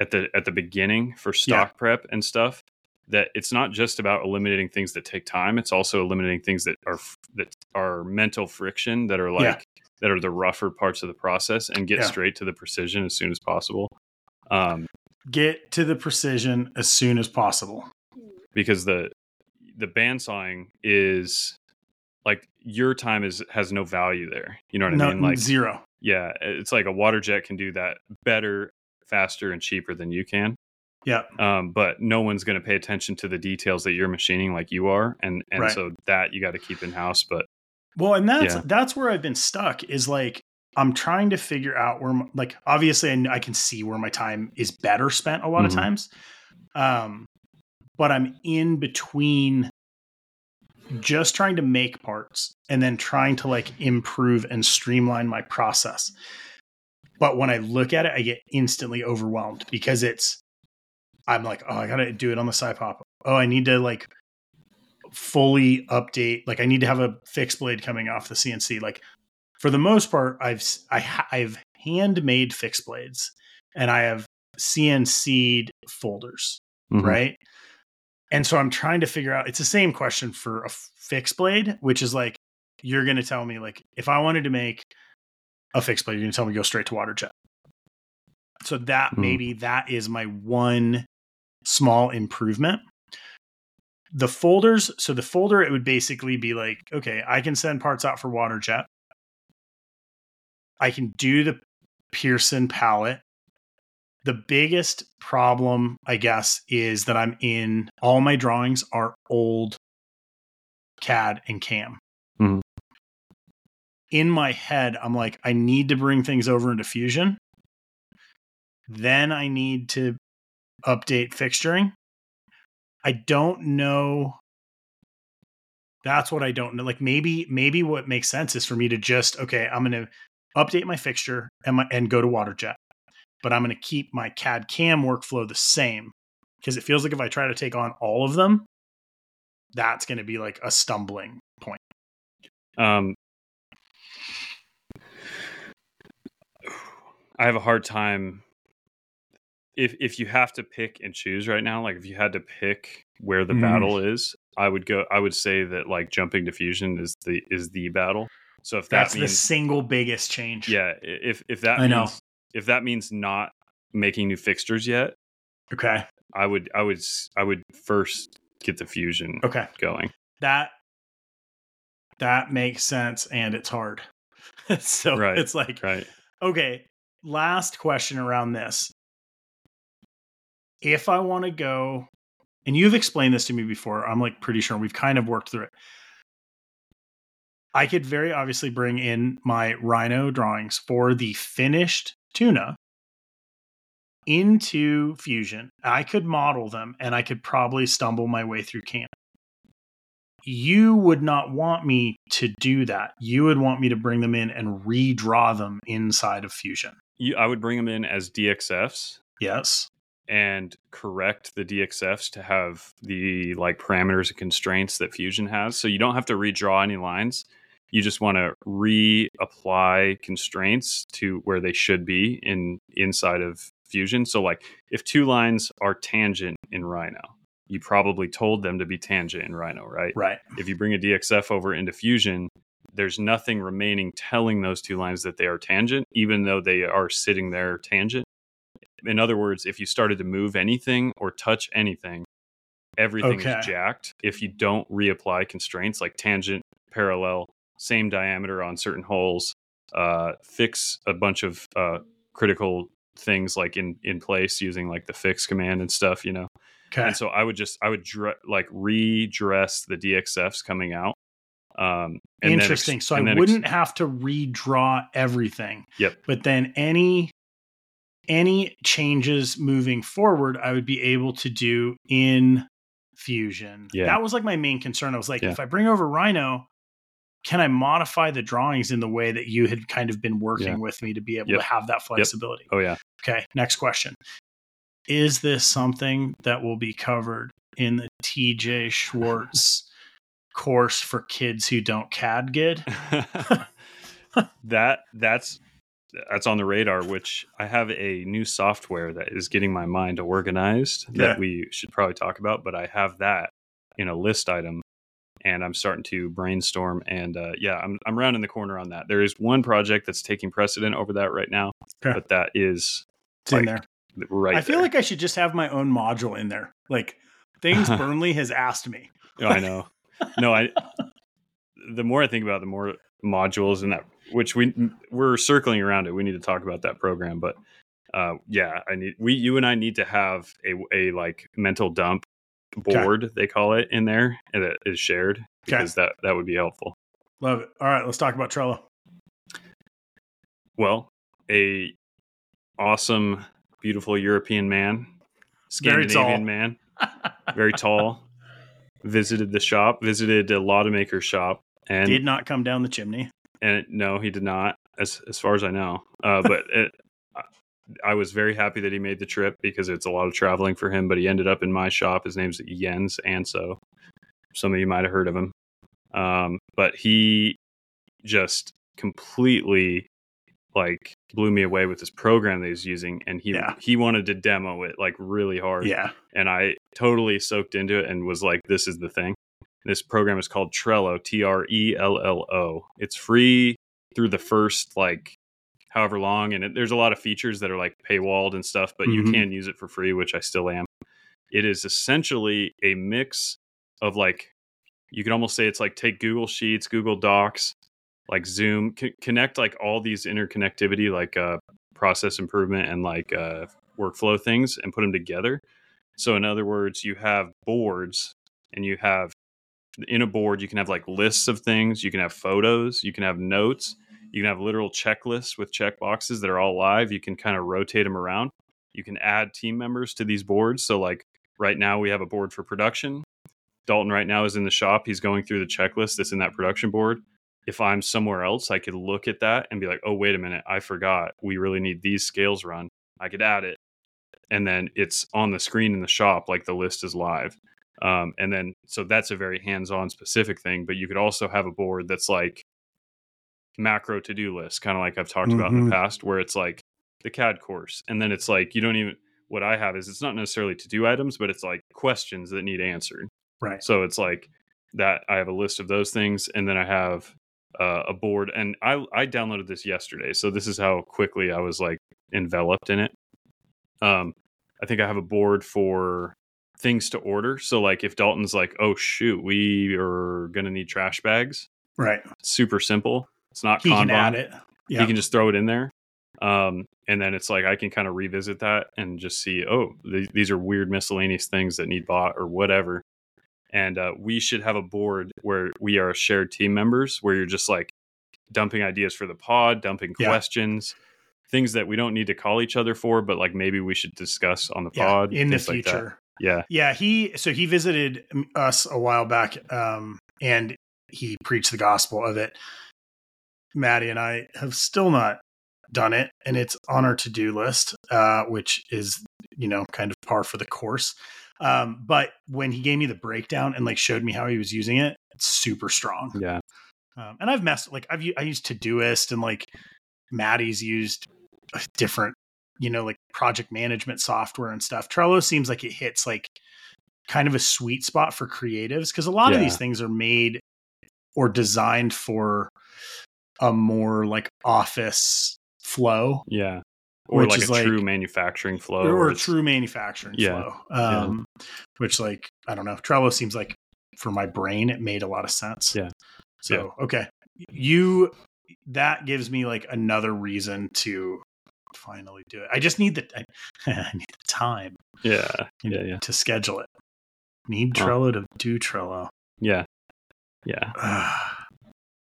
S1: at the at the beginning for stock prep and stuff that it's not just about eliminating things that take time it's also eliminating things that are that are mental friction that are like
S2: Yeah.
S1: that are the rougher parts of the process and get
S2: Yeah.
S1: straight to the precision as soon as possible um
S2: Get to the precision as soon as possible.
S1: because the the bandsawing is like your time is has no value there you know what
S2: no,
S1: i mean like
S2: zero.
S1: yeah it's like a water jet can do that better faster and cheaper than you can
S2: Yeah.
S1: um, but no one's going to pay attention to the details that you're machining like you are and and
S2: Right.
S1: so that you got to keep in house but
S2: Well, and that's
S1: Yeah.
S2: that's where I've been stuck is like I'm trying to figure out where my, like obviously I, I can see where my time is better spent a lot
S1: Mhm.
S2: of times. Um but I'm in between just trying to make parts and then trying to like improve and streamline my process. But when I look at it, I get instantly overwhelmed because it's I'm like, oh, I gotta do it on the side pop. Oh, I need to like fully update. Like I need to have a fixed blade coming off the CNC. Like for the most part, I've I ha- I've handmade fixed blades and I have CNC'd folders,
S1: Mhm.
S2: right? And so I'm trying to figure out. It's the same question for a fixed blade, which is like you're going to tell me like if I wanted to make a fixed blade, you're going to tell me go straight to water jet. So that
S1: Hmm.
S2: maybe that is my one small improvement. The folders, so the folder it would basically be like, okay, I can send parts out for water jet. I can do the Pierson palette. The biggest problem, I guess, is that I'm in all my drawings are old CAD and CAM.
S1: Mhm.
S2: In my head, I'm like, I need to bring things over into Fusion. Then I need to update fixturing. I don't know. That's what I don't know. Like maybe, maybe what makes sense is for me to just okay, I'm going to update my fixture and my, and go to WaterJet, but I'm going to keep my CAD CAM workflow the same because it feels like if I try to take on all of them, that's going to be like a stumbling point.
S1: Um, I have a hard time if if you have to pick and choose right now. Like if you had to pick where the
S2: Mm.
S1: battle is, I would go. I would say that like jumping to fusion is the is the battle. So if that
S2: That's the single biggest change.
S1: yeah, if if that
S2: I know.
S1: If that means not making new fixtures yet,
S2: Okay.
S1: I would I would I would first get the fusion
S2: Okay.
S1: going.
S2: That that makes sense and it's hard. so
S1: Right.
S2: it's like
S1: Right.
S2: Okay, last question around this. If I want to go, and you've explained this to me before, I'm like pretty sure we've kind of worked through it. I could very obviously bring in my Rhino drawings for the finished tuna into Fusion. I could model them and I could probably stumble my way through CAM. You would not want me to do that. You would want me to bring them in and redraw them inside of Fusion.
S1: You, I would bring them in as DXFs
S2: Yes.
S1: and correct the DXFs to have the like parameters and constraints that Fusion has. So you don't have to redraw any lines. You just want to reapply constraints to where they should be in inside of Fusion. So like if two lines are tangent in Rhino, you probably told them to be tangent in Rhino, right?
S2: Right.
S1: If you bring a DXF over into Fusion, there's nothing remaining telling those two lines that they are tangent, even though they are sitting there tangent. In other words, if you started to move anything or touch anything, everything
S2: Okay.
S1: is jacked. If you don't reapply constraints like tangent, parallel, same diameter on certain holes, uh, fix a bunch of uh, critical things like in in place using like the fix command and stuff, you know.
S2: Okay.
S1: And so I would just I would dre- like redress the DXFs coming out. Um, and then ex-
S2: Interesting. so I
S1: then ex-
S2: wouldn't have to redraw everything.
S1: Yep.
S2: But then any any changes moving forward, I would be able to do in Fusion.
S1: Yeah.
S2: That was like my main concern. I was like,
S1: Yeah.
S2: if I bring over Rhino, can I modify the drawings in the way that you had kind of been working
S1: Yeah.
S2: with me to be able
S1: Yep.
S2: to have that flexibility?
S1: oh yeah,
S2: Okay, next question. Is this something that will be covered in the TJ Schwartz course for kids who don't CAD good?
S1: that that's that's on the radar. Which I have a new software that is getting my mind organized
S2: Yeah.
S1: that we should probably talk about. But I have that in a list item, and I'm starting to brainstorm. And uh, yeah, I'm I'm rounding the corner on that. There is one project that's taking precedent over that right now,
S2: Okay.
S1: but that is
S2: It's in there.
S1: right.
S2: I feel
S1: there.
S2: like I should just have my own module in there. Like things Burnley has asked me.
S1: Oh, I know. No, I. The more I think about, it, the more modules and that, which we we're circling around it. We need to talk about that program, but uh, yeah, I need we you and I need to have a a like mental dump board they call it in there and that is shared because that that would be helpful.
S2: Love it. All right, let's talk about Trello.
S1: Well, a awesome, beautiful European man,
S2: Very tall.
S1: Scandinavian man, very tall. Visited the shop, visited a Laudemaker shop, and
S2: Did not come down the chimney.
S1: and it, no, he did not, as as far as I know. Uh, but it, I- was very happy that he made the trip because it's a lot of traveling for him. But he ended up in my shop. His name's Jens Anso. Some of you might have heard of him. Um, but he just completely like blew me away with this program that he's using and he
S2: Yeah.
S1: he wanted to demo it like really hard
S2: Yeah.
S1: and I totally soaked into it and was like, this is the thing. This program is called Trello, T R E L L O. It's free through the first like however long, and it, there's a lot of features that are like paywalled and stuff, but you
S2: Mhm.
S1: can use it for free, which I still am. It is essentially a mix of like you could almost say it's like take Google Sheets, Google Docs, like Zoom, c- connect like all these interconnectivity, like uh, process improvement and like uh, workflow things, and put them together. So, in other words, you have boards and you have in a board, you can have like lists of things, you can have photos, you can have notes, you can have literal checklists with check boxes that are all live. You can kind of rotate them around. You can add team members to these boards. So, like right now, we have a board for production. Dalton right now is in the shop. He's going through the checklist that's in that production board. If I'm somewhere else, I could look at that and be like, oh, wait a minute, I forgot. We really need these scales run. I could add it. And then it's on the screen in the shop, like the list is live. Um, and then, so that's a very hands on specific thing. But you could also have a board that's like macro to do list, kind of like I've talked about in the past, where it's like the CAD course. And then it's like, you don't even, what I have is it's not necessarily to do items, but it's like questions that need answered.
S2: Right.
S1: So it's like that. I have a list of those things, and then I have uh, a board. And I I downloaded this yesterday, so this is how quickly I was like enveloped in it. Um, I think I have a board for things to order. So like if Dalton's like, oh shoot, we are gonna need trash bags.
S2: Right.
S1: Super simple. It's not
S2: He
S1: Kanban.
S2: can add it. Yeah.
S1: You can just throw it in there. Um, and then it's like I can kind of revisit that and just see, oh, th- these are weird miscellaneous things that need bought or whatever. And uh, we should have a board where we are shared team members, where you're just like dumping ideas for the pod, dumping
S2: Yeah.
S1: questions, things that we don't need to call each other for, but like maybe we should discuss on the
S2: yeah,
S1: pod
S2: in the
S1: things like
S2: future.
S1: Yeah,
S2: Yeah, he so he visited us a while back, um, and he preached the gospel of it. Maddie and I have still not done it, and it's on our to do list, uh, which is you know kind of par for the course. Um, but when he gave me the breakdown and like showed me how he was using it, it's super strong.
S1: yeah,
S2: Um, and I've messed like I've I used Todoist and like Maddie's used a different, you know, like project management software and stuff. Trello seems like it hits like kind of a sweet spot for creatives because a lot of these things are made or designed for a more like office flow
S1: yeah. Or
S2: Which
S1: like
S2: is
S1: a
S2: like-
S1: true manufacturing flow.
S2: or, a true manufacturing
S1: Yeah.
S2: flow. Um, which like I don't know, Trello seems like for my brain it made a lot of sense.
S1: Yeah.
S2: So okay, you that gives me like another reason to finally do it. I just need the I, I need the time
S1: Yeah, yeah, yeah,
S2: to schedule it. Need
S1: Huh.
S2: Trello to do Trello.
S1: yeah, yeah.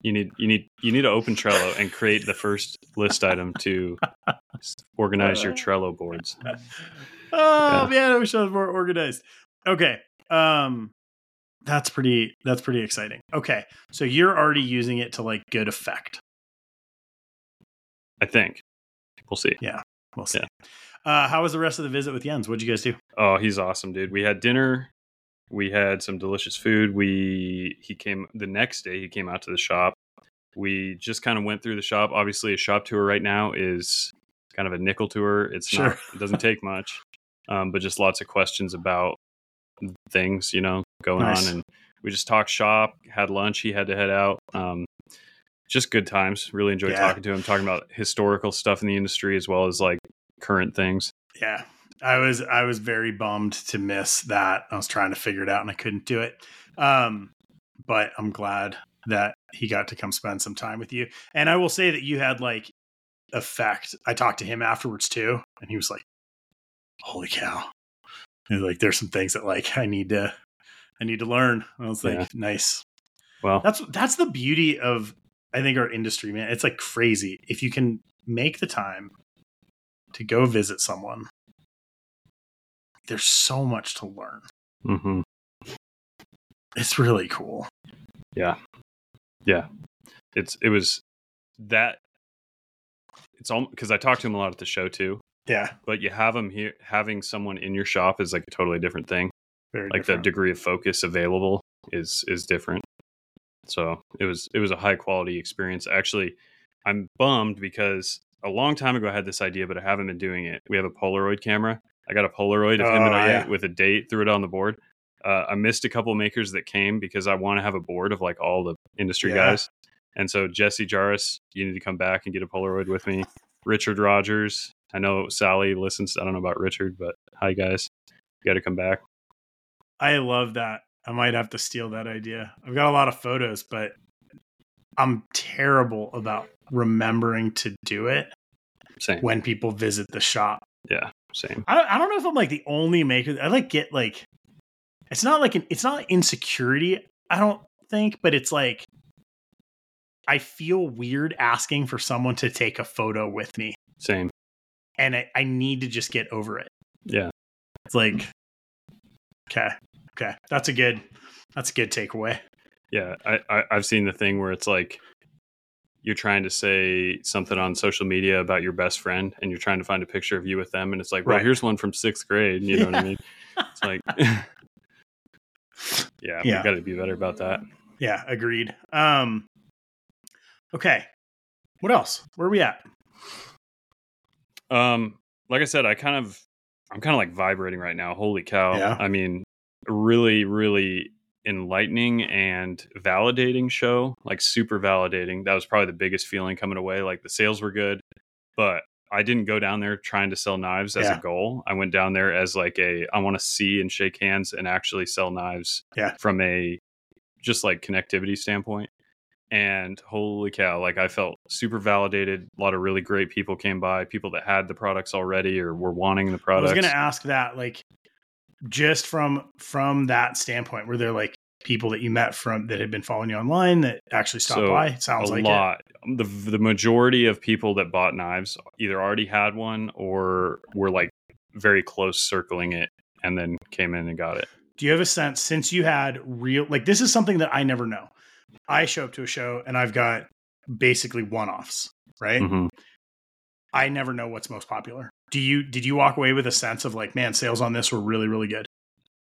S1: You need you need you need to open Trello and create the first list item to organize your Trello boards.
S2: oh
S1: Yeah.
S2: man, I wish I was more organized. Okay. Um that's pretty that's pretty exciting. Okay. So you're already using it to like good effect.
S1: I think we'll see. Yeah.
S2: We'll see.
S1: Yeah.
S2: Uh how was the rest of the visit with Jens? What'd you guys do?
S1: Oh, he's awesome, dude. We had dinner. We had some delicious food. We he came the next day. He came out to the shop. We just kind of went through the shop. Obviously, a shop tour right now is kind of a nickel tour. It's
S2: Sure.
S1: not. It doesn't take much, um, but just lots of questions about things you know going
S2: Nice.
S1: on, and we just talked shop. Had lunch. He had to head out. Um, just good times. Really enjoyed
S2: Yeah.
S1: talking to him. Talking about historical stuff in the industry as well as like current things.
S2: Yeah. I was I was very bummed to miss that. I was trying to figure it out and I couldn't do it. Um but I'm glad that he got to come spend some time with you. And I will say that you had like effect. I talked to him afterwards too, and he was like, "Holy cow!" He's like, "There's some things that like I need to, I need to learn." I was like,
S1: Yeah.
S2: "Nice."
S1: Well,
S2: That's that's the beauty of I think our industry, man. It's like crazy if you can make the time to go visit someone. There's so much to learn.
S1: hmm
S2: It's really cool.
S1: Yeah. Yeah. It's it was that it's all because I talked to him a lot at the show too.
S2: Yeah,
S1: But you have him here having someone in your shop is like a totally different thing.
S2: very
S1: Like
S2: different.
S1: the degree of focus available is is different. So it was it was a high quality experience. Actually, I'm bummed because a long time ago I had this idea, but I haven't been doing it. We have a Polaroid camera. I got a Polaroid of him
S2: Oh,
S1: and I
S2: yeah.
S1: with a date, threw it on the board. Uh, I missed a couple makers that came because I want to have a board of like all the industry
S2: Yeah.
S1: guys. And so Jesse Jarvis, you need to come back and get a Polaroid with me. Richard Rogers. I know Sally listens. I don't know about Richard, but hi guys. You got to come back.
S2: I love that. I might have to steal that idea. I've got a lot of photos, but I'm terrible about remembering to do it
S1: Same.
S2: when people visit the shop.
S1: Same.
S2: I don't, I don't know if I'm like the only maker. I like get like, it's not like an, it's not insecurity. I don't think, but it's like, I feel weird asking for someone to take a photo with me,
S1: Same.
S2: and I, I need to just get over it.
S1: Yeah.
S2: It's like, okay, okay, that's a good, that's a good takeaway.
S1: Yeah, I, I I've seen the thing where it's like you're trying to say something on social media about your best friend, and you're trying to find a picture of you with them, and it's like, well,
S2: Right.
S1: here's one from sixth grade. You know what I mean? It's like, yeah,
S2: Yeah.
S1: we got to be better about that.
S2: Yeah, agreed. Um, okay, what else? Where are we at?
S1: Um, like I said, I kind of, I'm kind of like vibrating right now. Holy cow!
S2: Yeah.
S1: I mean, really, really enlightening and validating show. Like super validating. That was probably the biggest feeling coming away. Like the sales were good, but I didn't go down there trying to sell knives as
S2: Yeah.
S1: a goal. I went down there as like a, I want to see and shake hands and actually sell knives.
S2: Yeah.
S1: From a just like connectivity standpoint. And holy cow, like I felt super validated. A lot of really great people came by, people that had the products already or were wanting the products.
S2: I was going to ask that, like, just from from that standpoint, were there like people that you met from that had been following you online that actually stopped
S1: So,
S2: by? It sounds
S1: a
S2: like
S1: lot. The the majority of people that bought knives either already had one or were like very close circling it and then came in and got it.
S2: it. Do you have a sense since you had real like this is something that I never know. I show up to a show and I've got basically one offs, right?
S1: Mhm.
S2: I never know what's most popular. Do you did you walk away with a sense of like, man, sales on this were really really good?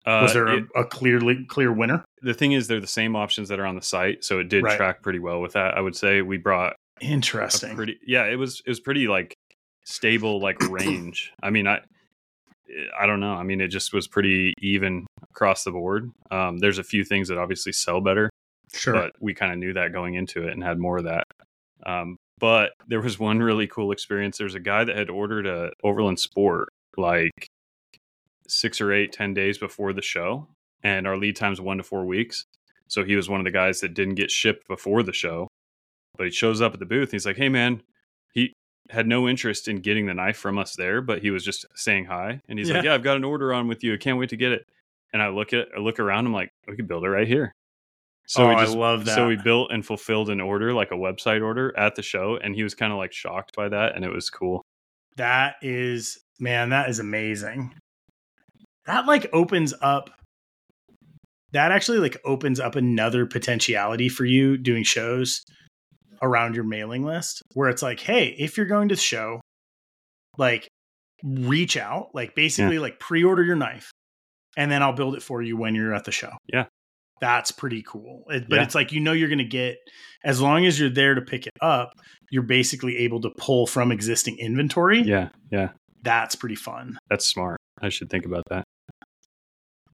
S1: Uh,
S2: Was there
S1: it-
S2: a, a clearly clear winner?
S1: the thing is, they're the same options that are on the site, so it did
S2: Right.
S1: track pretty well with that. I would say we brought
S2: Interesting.
S1: pretty yeah it was it was pretty like stable like range i mean i i don't know i mean it just was pretty even across the board um there's a few things that obviously sell better
S2: sure.
S1: but we kind of knew that going into it and had more of that um but there was one really cool experience there's a guy that had ordered a overland sport like six or eight ten days before the show and our lead time's one to four weeks so he was one of the guys that didn't get shipped before the show but he shows up at the booth. He's like, "Hey, man," he had no interest in getting the knife from us there, but he was just saying hi. And he's like,
S2: Yeah.
S1: "Yeah, I've got an order on with you. I can't wait to get it." And I look at, I look around. I'm like, "We could build it right here." So
S2: oh,
S1: we just,
S2: I love that.
S1: so we built and fulfilled an order, like a website order, at the show, and he was kind of like shocked by that, and it was cool.
S2: That is, man, that is amazing. That like opens up. That actually like opens up another potentiality for you doing shows around your mailing list where it's like, hey, if you're going to the show, like reach out, like basically like pre-order your knife and then I'll build it for you when you're at the show.
S1: Yeah.
S2: That's pretty cool. It- but
S1: Yeah.
S2: it's like you know you're going to get as long as you're there to pick it up, you're basically able to pull from existing inventory.
S1: Yeah, yeah,
S2: That's pretty fun.
S1: that's smart. I should think about that.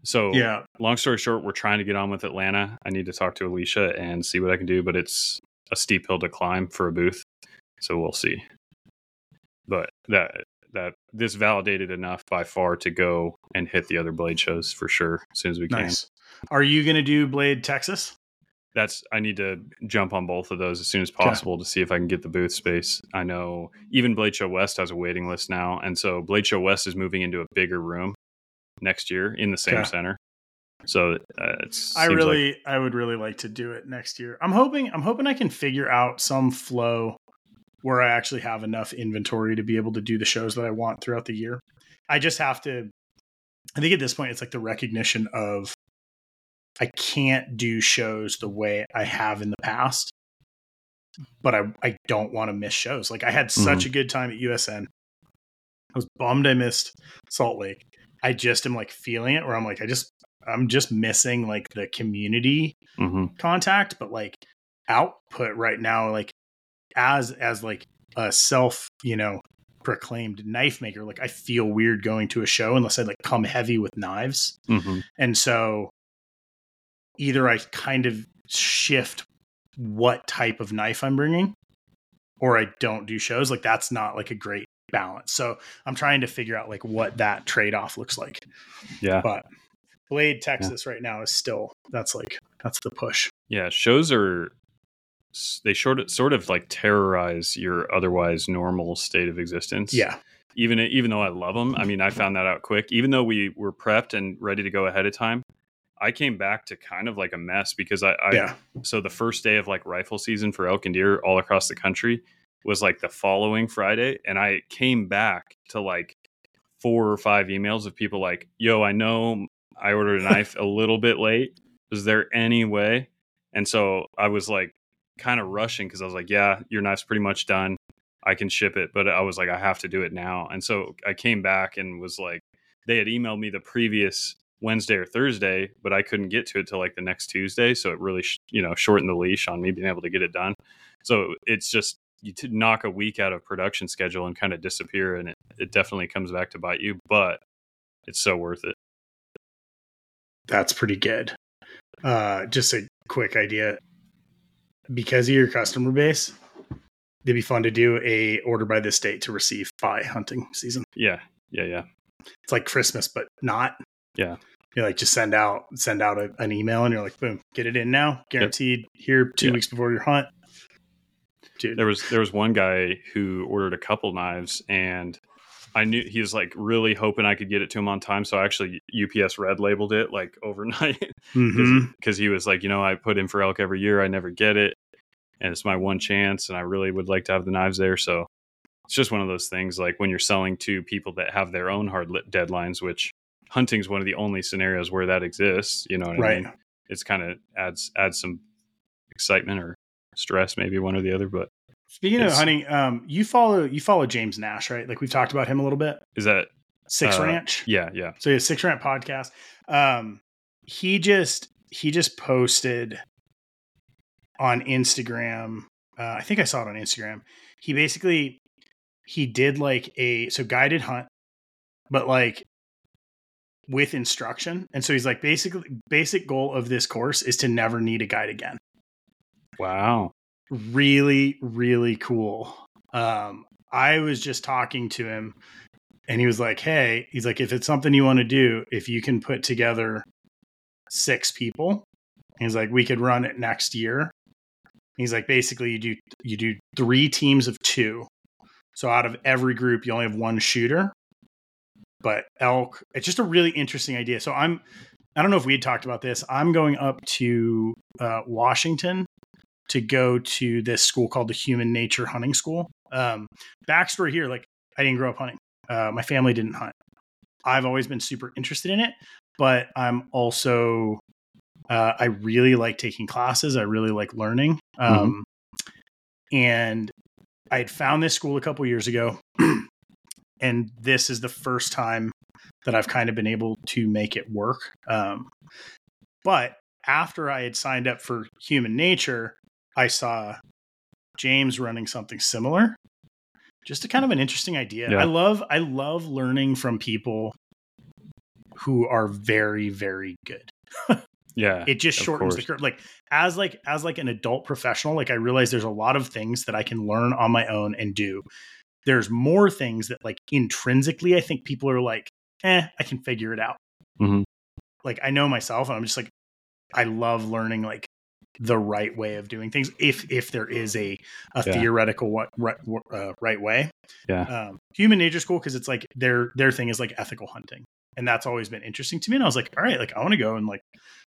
S1: So
S2: Yeah.
S1: long story short, we're trying to get on with Atlanta. I need to talk to Alicia and see what I can do, but it's a steep hill to climb for a booth. So we'll see. But that that this validated enough by far to go and hit the other blade shows for sure as soon as we can.
S2: Nice. Are you going to do Blade Texas?
S1: That's I need to jump on both of those as soon as possible to see if I can get the booth space. I know even Blade Show West has a waiting list now, and so Blade Show West is moving into a bigger room next year in the same
S2: Okay.
S1: center. So uh, it's
S2: I
S1: seems like-
S2: really, I would really like to do it next year. I'm hoping, I'm hoping I can figure out some flow where I actually have enough inventory to be able to do the shows that I want throughout the year. I just have to. I think at this point, it's like the recognition of I can't do shows the way I have in the past, but I I don't want to miss shows. Like I had such a good time at USN. I was bummed I missed Salt Lake. I just am like feeling it where I'm like I just I'm just missing like the community
S1: Mhm.
S2: contact, but like output right now, like as as like a self, you know, proclaimed knife maker, like I feel weird going to a show unless I like come heavy with knives.
S1: hmm
S2: And so either I kind of shift what type of knife I'm bringing or I don't do shows. Like that's not like a great balance. So I'm trying to figure out like what that trade off looks like.
S1: Yeah.
S2: But Blade, Texas right now is still that's like that's the push.
S1: Yeah. Shows are they sort of sort of like terrorize your otherwise normal state of existence.
S2: Yeah.
S1: Even even though I love them, I mean, I found that out quick. Even though we were prepped and ready to go ahead of time, I came back to kind of like a mess because I, I
S2: Yeah.
S1: so the first day of like rifle season for elk and deer all across the country was like the following Friday, and I came back to like four or five emails of people like, "Yo, I know I ordered a knife a little bit late. Is there any way?" And so I was like, kind of rushing because I was like, "Yeah, your knife's pretty much done. I can ship it," but I was like, "I have to do it now." And so I came back and was like, they had emailed me the previous Wednesday or Thursday, but I couldn't get to it till like the next Tuesday. So it really, sh- you know, shortened the leash on me being able to get it done. So it's just you to knock a week out of production schedule and kind of disappear, and it, it definitely comes back to bite you. But it's so worth it.
S2: That's pretty good. Uh just a quick idea. Because of your customer base, it'd be fun to do a order by this date to receive by hunting season.
S1: Yeah, yeah, yeah,
S2: It's like Christmas, but not.
S1: Yeah.
S2: You like just send out send out a, an email and you're like, boom, get it in now, guaranteed here two
S1: Yeah.
S2: weeks before your hunt. Dude,
S1: There was there was one guy who ordered a couple knives, and I knew he was like really hoping I could get it to him on time. So I actually UPS red labeled it like overnight. Because mm-hmm. he was like, you know, I put in for elk every year, I never get it, and it's my one chance, and I really would like to have the knives there. So it's just one of those things. Like when you're selling to people that have their own hard lit deadlines, which hunting's one of the only scenarios where that exists. You know what I
S2: right.
S1: mean? It's kind of adds adds some excitement or stress, maybe one or the other. But
S2: Speaking of hunting, um, you follow you follow James Nash, right? Like we've talked about him a little bit.
S1: is that
S2: Six
S1: Uh,
S2: Ranch.
S1: yeah, yeah,
S2: So yeah, Six Ranch podcast. Um, he just he just posted on Instagram. Uh, I think I saw it on Instagram. He basically he did like a so guided hunt, but like with instruction. And so he's like basically basic goal of this course is to never need a guide again.
S1: wow,
S2: Really, really cool. Um, I was just talking to him and he was like, Hey, he's like, if it's something you want to do, if you can put together six people, he's like, we could run it next year. He's like, basically you do you do three teams of two. So out of every group, you only have one shooter. But elk, it's just a really interesting idea. So I'm I don't know if we had talked about this. I'm going up to uh, Washington to go to this school called the Human Nature Hunting School. Um, backstory here, like I didn't grow up hunting. Uh, my family didn't hunt. I've always been super interested in it, but I'm also uh, I really like taking classes. I really like learning. Um, And I had found this school a couple years ago, and this is the first time that I've kind of been able to make it work. Um, but after I had signed up for Human Nature, I saw James running something similar. Just a kind of an interesting idea.
S1: Yeah.
S2: I love I love learning from people who are very very good.
S1: yeah,
S2: It just shortens the curve. Like as like as like an adult professional, like I realize there's a lot of things that I can learn on my own and do. There's more things that like intrinsically I think people are like, eh, I can figure it out.
S1: Mhm.
S2: Like I know myself and I'm just like I love learning like the right way of doing things if if there is a a
S1: Yeah.
S2: theoretical what right, uh, right way.
S1: Yeah.
S2: Um, human nature school because it's like their their thing is like ethical hunting, and that's always been interesting to me. And I was like, all right, like I want to go and like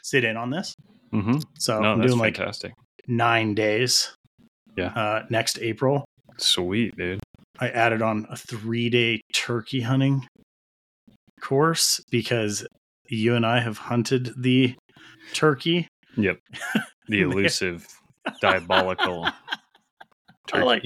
S2: sit in on this.
S1: Mm-hmm.
S2: So
S1: no,
S2: I'm doing like
S1: fantastic.
S2: nine days.
S1: Yeah.
S2: Uh, next April,
S1: Sweet, dude.
S2: I added on a three day turkey hunting course because you and I have hunted the turkey.
S1: Yep. The elusive, diabolical turkey.
S2: like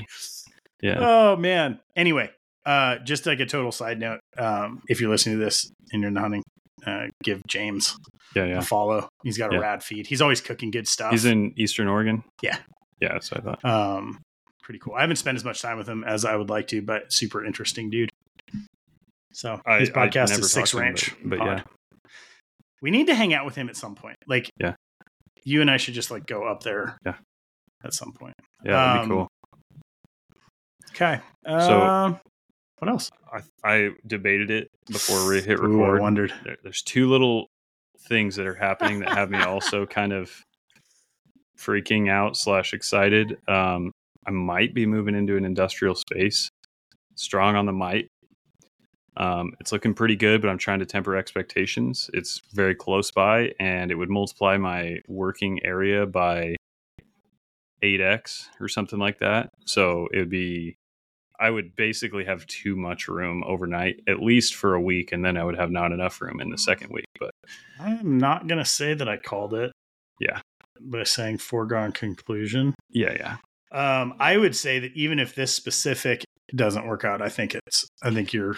S1: yeah.
S2: Oh man. Anyway, uh, just like a total side note, um, if you're listening to this and you're hunting, uh, give James
S1: yeah,
S2: a follow. He's got a
S1: Yeah.
S2: rad feed. He's always cooking good stuff.
S1: He's in Eastern Oregon.
S2: Yeah.
S1: Yeah, that's what I thought.
S2: um, pretty cool. I haven't spent as much time with him as I would like to, but super interesting dude. So
S1: I-
S2: his podcast is Six
S1: to him,
S2: Ranch.
S1: but- but yeah.
S2: we need to hang out with him at some point. Like,
S1: Yeah.
S2: you and I should just like go up there.
S1: Yeah.
S2: at some point.
S1: Yeah, that'd
S2: Um,
S1: be cool.
S2: Okay.
S1: So-
S2: Um, what else?
S1: I, I debated it before we hit
S2: Ooh, I
S1: record.
S2: wondered.
S1: there, there's two little things that are happening that have me also kind of freaking out slash excited. Um, I might be moving into an industrial space. Strong on the might. Um, it's looking pretty good, but I'm trying to temper expectations. It's very close by, and it would multiply my working area by 8x or something like that. So it would be I would basically have too much room overnight, at least for a week, and then I would have not enough room in the second week. But
S2: I'm not gonna say that I called it.
S1: Yeah.
S2: By saying foregone conclusion.
S1: yeah, yeah,
S2: Um, I would say that even if this specific doesn't work out, I think it's. I think you're.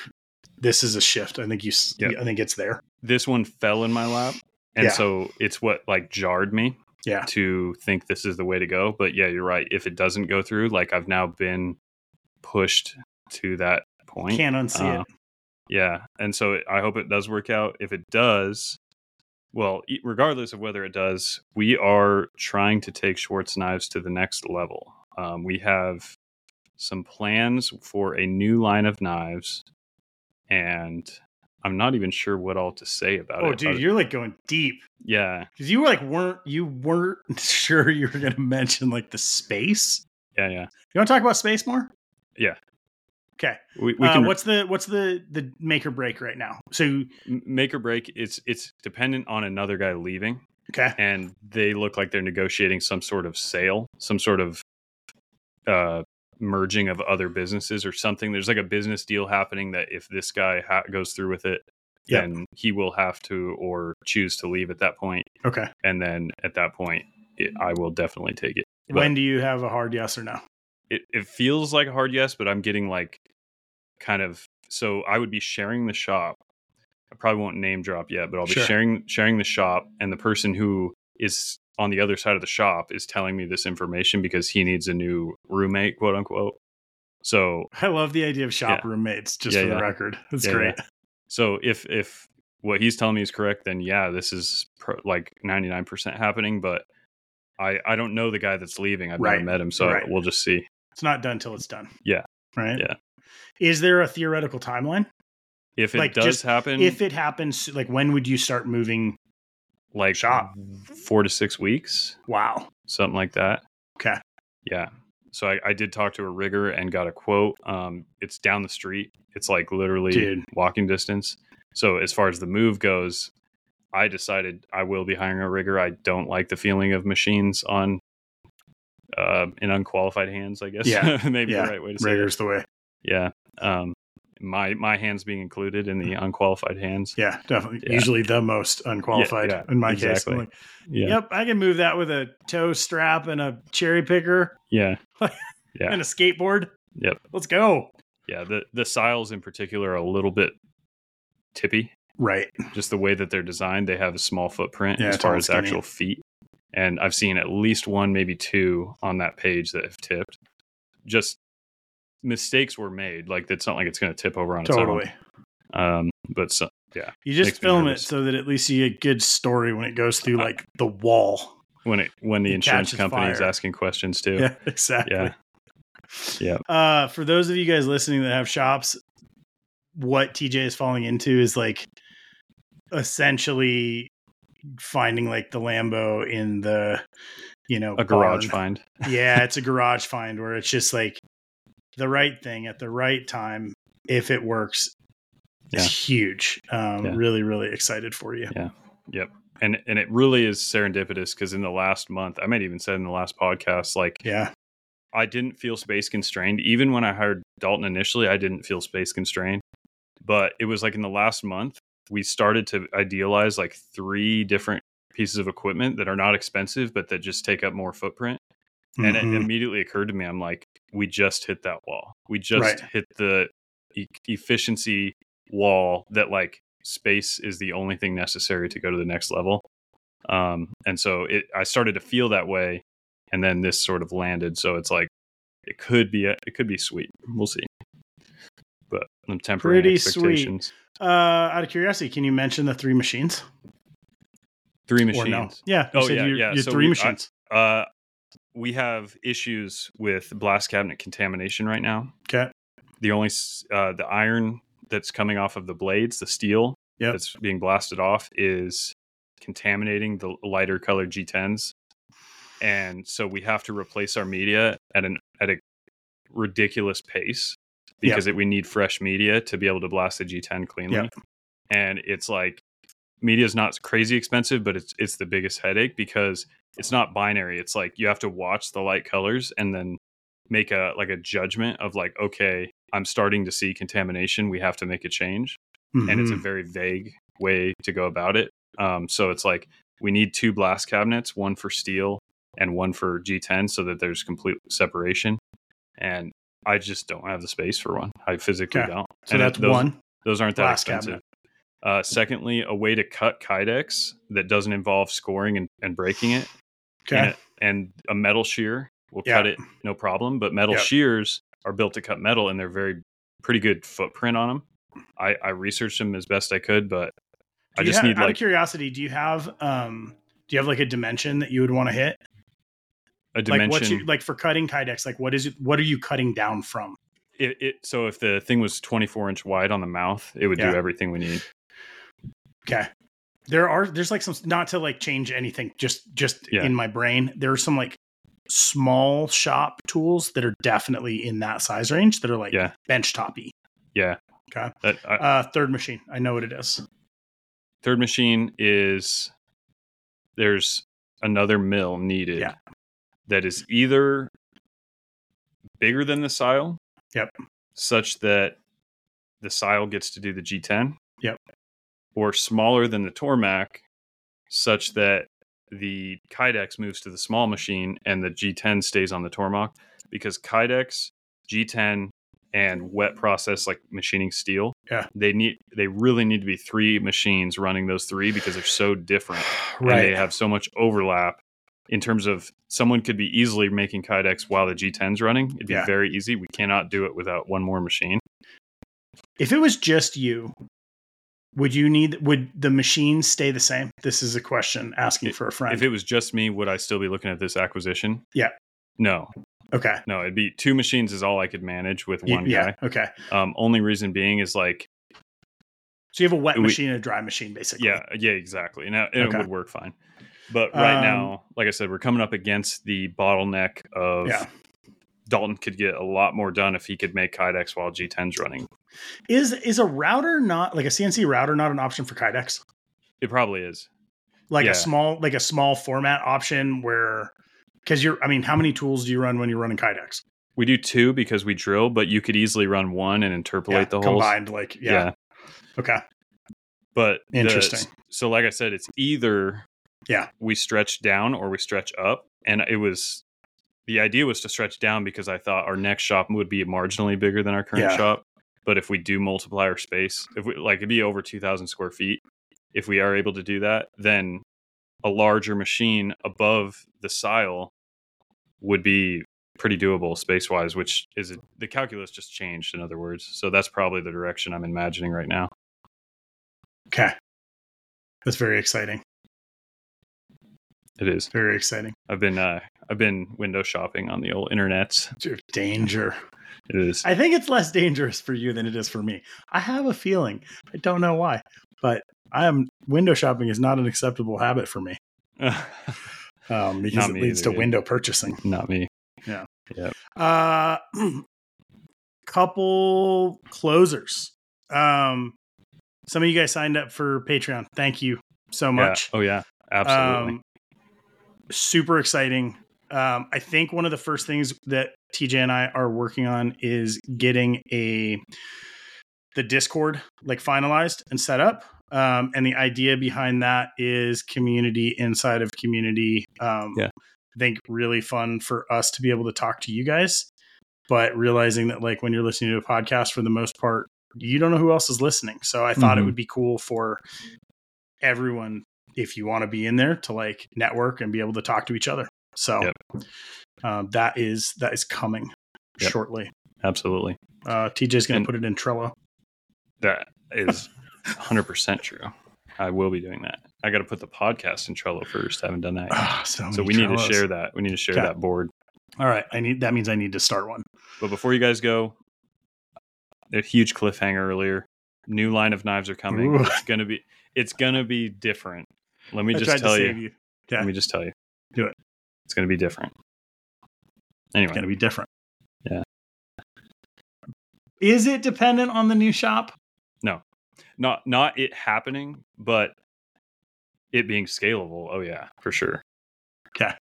S2: This is a shift. I think you.
S1: Yep.
S2: I think it's there.
S1: this one fell in my lap, and
S2: Yeah.
S1: so it's what like jarred me
S2: Yeah.
S1: to think this is the way to go. But yeah, you're right. If it doesn't go through, like I've now been pushed to that point.
S2: Can't unsee
S1: Uh,
S2: it.
S1: Yeah, and so I hope it does work out. If it does, well, regardless of whether it does, we are trying to take Schwartz knives to the next level. Um, we have some plans for a new line of knives, and I'm not even sure what all to say about
S2: Oh,
S1: it.
S2: Oh,
S1: dude,
S2: you're like going deep
S1: yeah,
S2: because you were like weren't you weren't sure you were gonna mention like the space.
S1: yeah, yeah.
S2: You want to talk about space more?
S1: Yeah.
S2: Okay.
S1: We, we
S2: uh,
S1: can
S2: what's the what's the the make or break right now? So
S1: make or break. It's it's dependent on another guy leaving.
S2: okay,
S1: and they look like they're negotiating some sort of sale, some sort of uh, merging of other businesses or something. There's like a business deal happening that if this guy ha- goes through with it,
S2: Yep.
S1: then he will have to or choose to leave at that point.
S2: okay.
S1: And then at that point, it, I will definitely take it. But
S2: when do you have a hard yes or no?
S1: It, it feels like a hard yes, but I'm getting like kind of so I would be sharing the shop. I probably won't name drop yet, but I'll be
S2: Sure.
S1: sharing sharing the shop and the person who is on the other side of the shop is telling me this information because he needs a new roommate, quote unquote. So
S2: I love the idea of shop
S1: Yeah.
S2: roommates. Just
S1: Yeah,
S2: for the record, that's
S1: Yeah,
S2: great.
S1: so if if what he's telling me is correct, then yeah, this is pro- like 99% happening, but I I don't know the guy that's leaving. I've
S2: Right.
S1: never met him, so
S2: Right.
S1: we'll just see.
S2: It's not done till it's done.
S1: Yeah.
S2: Right.
S1: Yeah.
S2: Is there a theoretical timeline?
S1: If it
S2: Like,
S1: does
S2: just
S1: happen,
S2: If it happens, like when would you start moving?
S1: like
S2: Shop.
S1: four to six weeks,
S2: Wow.
S1: something like that.
S2: Okay.
S1: Yeah. So I, I did talk to a rigger and got a quote. Um, it's down the street. It's like literally
S2: Dude.
S1: walking distance. So as far as the move goes, I decided I will be hiring a rigger. I don't like the feeling of machines on uh, in unqualified hands. I guess.
S2: Yeah.
S1: maybe
S2: Yeah.
S1: the right way to say it.
S2: Rigger's the way.
S1: Yeah. Um, my my hands being included in the unqualified hands.
S2: Yeah, definitely.
S1: Yeah.
S2: Usually the most unqualified
S1: yeah,
S2: in my case.
S1: exactly.
S2: I'm like,
S1: Yeah.
S2: Yep, I can move that with a toe strap and a cherry picker
S1: Yeah. Yeah.
S2: and a skateboard.
S1: Yep.
S2: Let's go.
S1: Yeah. The the Syils in particular are a little bit tippy.
S2: Right.
S1: just the way that they're designed, they have a small footprint
S2: Yeah,
S1: as far as
S2: skinny.
S1: actual feet. And I've seen at least one, maybe two on that page that have tipped. Just mistakes were made. Like it's not like it's going to tip over on
S2: Totally.
S1: its own. Um, but so, yeah,
S2: You just film it so that at least you get good story when it goes through like the wall.
S1: when it when the
S2: It
S1: insurance company is asking questions too.
S2: Yeah, exactly.
S1: Yeah. Yeah.
S2: Uh, for those of you guys listening that have shops, what TJ is falling into is like essentially finding like the Lambo in the, you know,
S1: A garage find.
S2: yeah, it's a garage find where it's just like the right thing at the right time. If it works,
S1: Yeah.
S2: it's huge. Um,
S1: Yeah.
S2: Really, really excited for you. Yeah.
S1: Yep. And and it really is serendipitous because in the last month, I might even said in the last podcast, like
S2: Yeah.
S1: I didn't feel space constrained. Even when I hired Dalton initially, I didn't feel space constrained. But it was like in the last month, we started to idealize like three different pieces of equipment that are not expensive, but that just take up more footprint. And it
S2: Mhm.
S1: immediately occurred to me, I'm like, we just hit that wall. We just
S2: Right.
S1: hit the e- efficiency wall that like space is the only thing necessary to go to the next level. Um, and so it, I started to feel that way, and then this sort of landed. So it's like it could be a, it could be sweet. We'll see. But I'm tempering
S2: Pretty sweet. Uh, out of curiosity, can you mention the three machines?
S1: Three machines.
S2: no? Yeah. You
S1: Oh, yeah,
S2: your,
S1: yeah.
S2: your
S1: So
S2: three
S1: we- I-
S2: machines.
S1: Uh, we have issues with blast cabinet contamination right now.
S2: okay.
S1: The only uh, the iron that's coming off of the blades, the steel
S2: Yep.
S1: that's being blasted off, is contaminating the lighter colored G10s, and so we have to replace our media at an at a ridiculous pace because it, we need fresh media to be able to blast the G10 cleanly.
S2: Yep.
S1: And it's like media is not crazy expensive, but it's it's the biggest headache because it's not binary. It's like you have to watch the light colors and then make a like a judgment of like, okay, I'm starting to see contamination. We have to make a change, and it's a
S2: Mhm.
S1: very vague way to go about it. Um, so it's like we need two blast cabinets, one for steel and one for G10, so that there's complete separation. And I just don't have the space for one. I physically
S2: Okay.
S1: don't.
S2: so
S1: And
S2: that's
S1: those,
S2: one.
S1: Those aren't that expensive. Uh, secondly, a way to cut Kydex that doesn't involve scoring and, and breaking it,
S2: Okay.
S1: and, and a metal shear will
S2: Yeah.
S1: cut it no problem. But metal
S2: Yep.
S1: shears are built to cut metal, and they're very pretty good footprint on them. I, I researched them as best I could, but
S2: Do
S1: I just
S2: have-
S1: need
S2: out
S1: like
S2: of curiosity, do you have um do you have like a dimension that you would want to hit?
S1: A
S2: Like what's
S1: dimension.
S2: your, like for cutting kydex, like what is it what are you cutting down from?
S1: it, it, so if the thing was 24 inch wide on the mouth, it would
S2: Yeah.
S1: do everything we need.
S2: Okay. There are there's like some not to like change anything, just just
S1: Yeah.
S2: in my brain. There are some like small shop tools that are definitely in that size range that are like
S1: Yeah.
S2: bench toppy.
S1: Yeah.
S2: Okay.
S1: That, I,
S2: Uh third machine. I know what it is.
S1: third machine is there's another mill needed
S2: Yeah.
S1: That is either bigger than the Syil
S2: Yep.
S1: such that the Syil gets to do the g10
S2: Yep.
S1: or smaller than the Tormach such that the kydex moves to the small machine and the g10 stays on the Tormach because kydex g10 and wet process like machining steel
S2: Yeah.
S1: they need they really need to be three machines running those three because they're so different and they have so much overlap in terms of someone could be easily making kydex while the g10's running it'd be
S2: Yeah.
S1: very easy we cannot do it without one more machine
S2: If it was just you, would you need would the machine stay the same? This is a question asking for a friend.
S1: if it was just me would i still be looking at this acquisition
S2: Yeah.
S1: no
S2: okay.
S1: no it'd be two machines is all i could manage with one
S2: yeah.
S1: guy
S2: Okay.
S1: um only reason being is like
S2: So you have a wet
S1: We-
S2: machine and a dry machine, basically.
S1: Yeah, yeah, exactly. Now it
S2: Okay.
S1: would work fine. But right
S2: Um,
S1: now, like I said, we're coming up against the bottleneck of
S2: Yeah.
S1: Dalton could get a lot more done if he could make Kydex while G10's running.
S2: Is is a router not like a CNC router not an option for Kydex?
S1: It probably is.
S2: Like
S1: Yeah.
S2: a small like a small format option where because you're I mean, how many tools do you run when you're running Kydex?
S1: We do two because we drill, but you could easily run one and interpolate the holes.
S2: combined. Like yeah. Okay.
S1: But the-
S2: Interesting.
S1: so, like I said, it's either
S2: Yeah.
S1: we stretch down or we stretch up, and it was the idea was to stretch down because I thought our next shop would be marginally bigger than our current
S2: Yeah.
S1: shop. But if we do multiply our space, if we like it'd be over two thousand square feet, if we are able to do that, then a larger machine above the Syil would be pretty doable space wise, which is the calculus just changed. In other words, so that's probably the direction I'm imagining right now.
S2: Okay. That's very exciting.
S1: It is.
S2: Very exciting.
S1: I've been uh, I've been window shopping on the old internets.
S2: Dude, danger.
S1: It is.
S2: I think it's less dangerous for you than it is for me. I have a feeling. I don't know why, but I am window shopping is not an acceptable habit for me um, because
S1: Not
S2: it
S1: me
S2: leads
S1: either,
S2: to
S1: dude.
S2: window purchasing.
S1: Not me. Yeah. Yeah.
S2: Uh, couple closers. Um, some of you guys signed up for Patreon. Thank you so much.
S1: Yeah. Oh yeah. Absolutely.
S2: Um, super exciting. Um, I think one of the first things that TJ and I are working on is getting a the Discord like finalized and set up. Um, and the idea behind that is community inside of community. Um,
S1: Yeah.
S2: I think really fun for us to be able to talk to you guys, but realizing that like when you're listening to a podcast, for the most part, you don't know who else is listening. So I thought it
S1: Mhm.
S2: would be cool for everyone if you want to be in there to like network and be able to talk to each other. So
S1: Yep.
S2: um, that is that is coming.
S1: Yep.
S2: shortly.
S1: Absolutely.
S2: Uh, TJ's going to put it in Trello.
S1: That is 100% true. I will be doing that. I got to put the podcast in Trello first. I haven't done that. yet.
S2: Ah, so
S1: so we need to share that. We need to share
S2: Okay.
S1: that board.
S2: All right, I need that means I need to start one.
S1: But before you guys go, a huge cliffhanger earlier. New line of knives are coming.
S2: Ooh.
S1: It's gonna be it's gonna be different. Let me
S2: I
S1: just tell you.
S2: you. Okay,
S1: Let me just tell you.
S2: Do it.
S1: It's gonna be different. Anyway, it's
S2: going to be different.
S1: Yeah.
S2: Is it dependent on the new shop?
S1: No, not not it happening, but it being scalable. Oh yeah, for sure.
S2: Okay,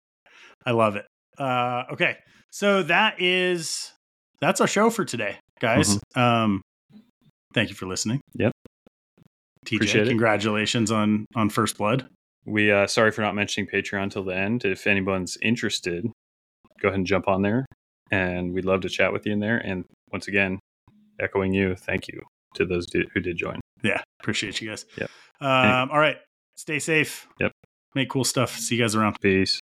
S2: I love it. Uh, okay, so that is that's our show for today, guys. Um, thank you for listening.
S1: Mm-hmm. Yep.
S2: TJ,
S1: Appreciate it.
S2: congratulations on on First Blood.
S1: We uh sorry for not mentioning Patreon till the end. If anyone's interested, go ahead and jump on there and we'd love to chat with you in there. And once again, echoing you, thank you to those who did join.
S2: Yeah, appreciate you guys.
S1: Yep.
S2: Um, all right, stay safe.
S1: Yep.
S2: Make cool stuff. See you guys around.
S1: Peace.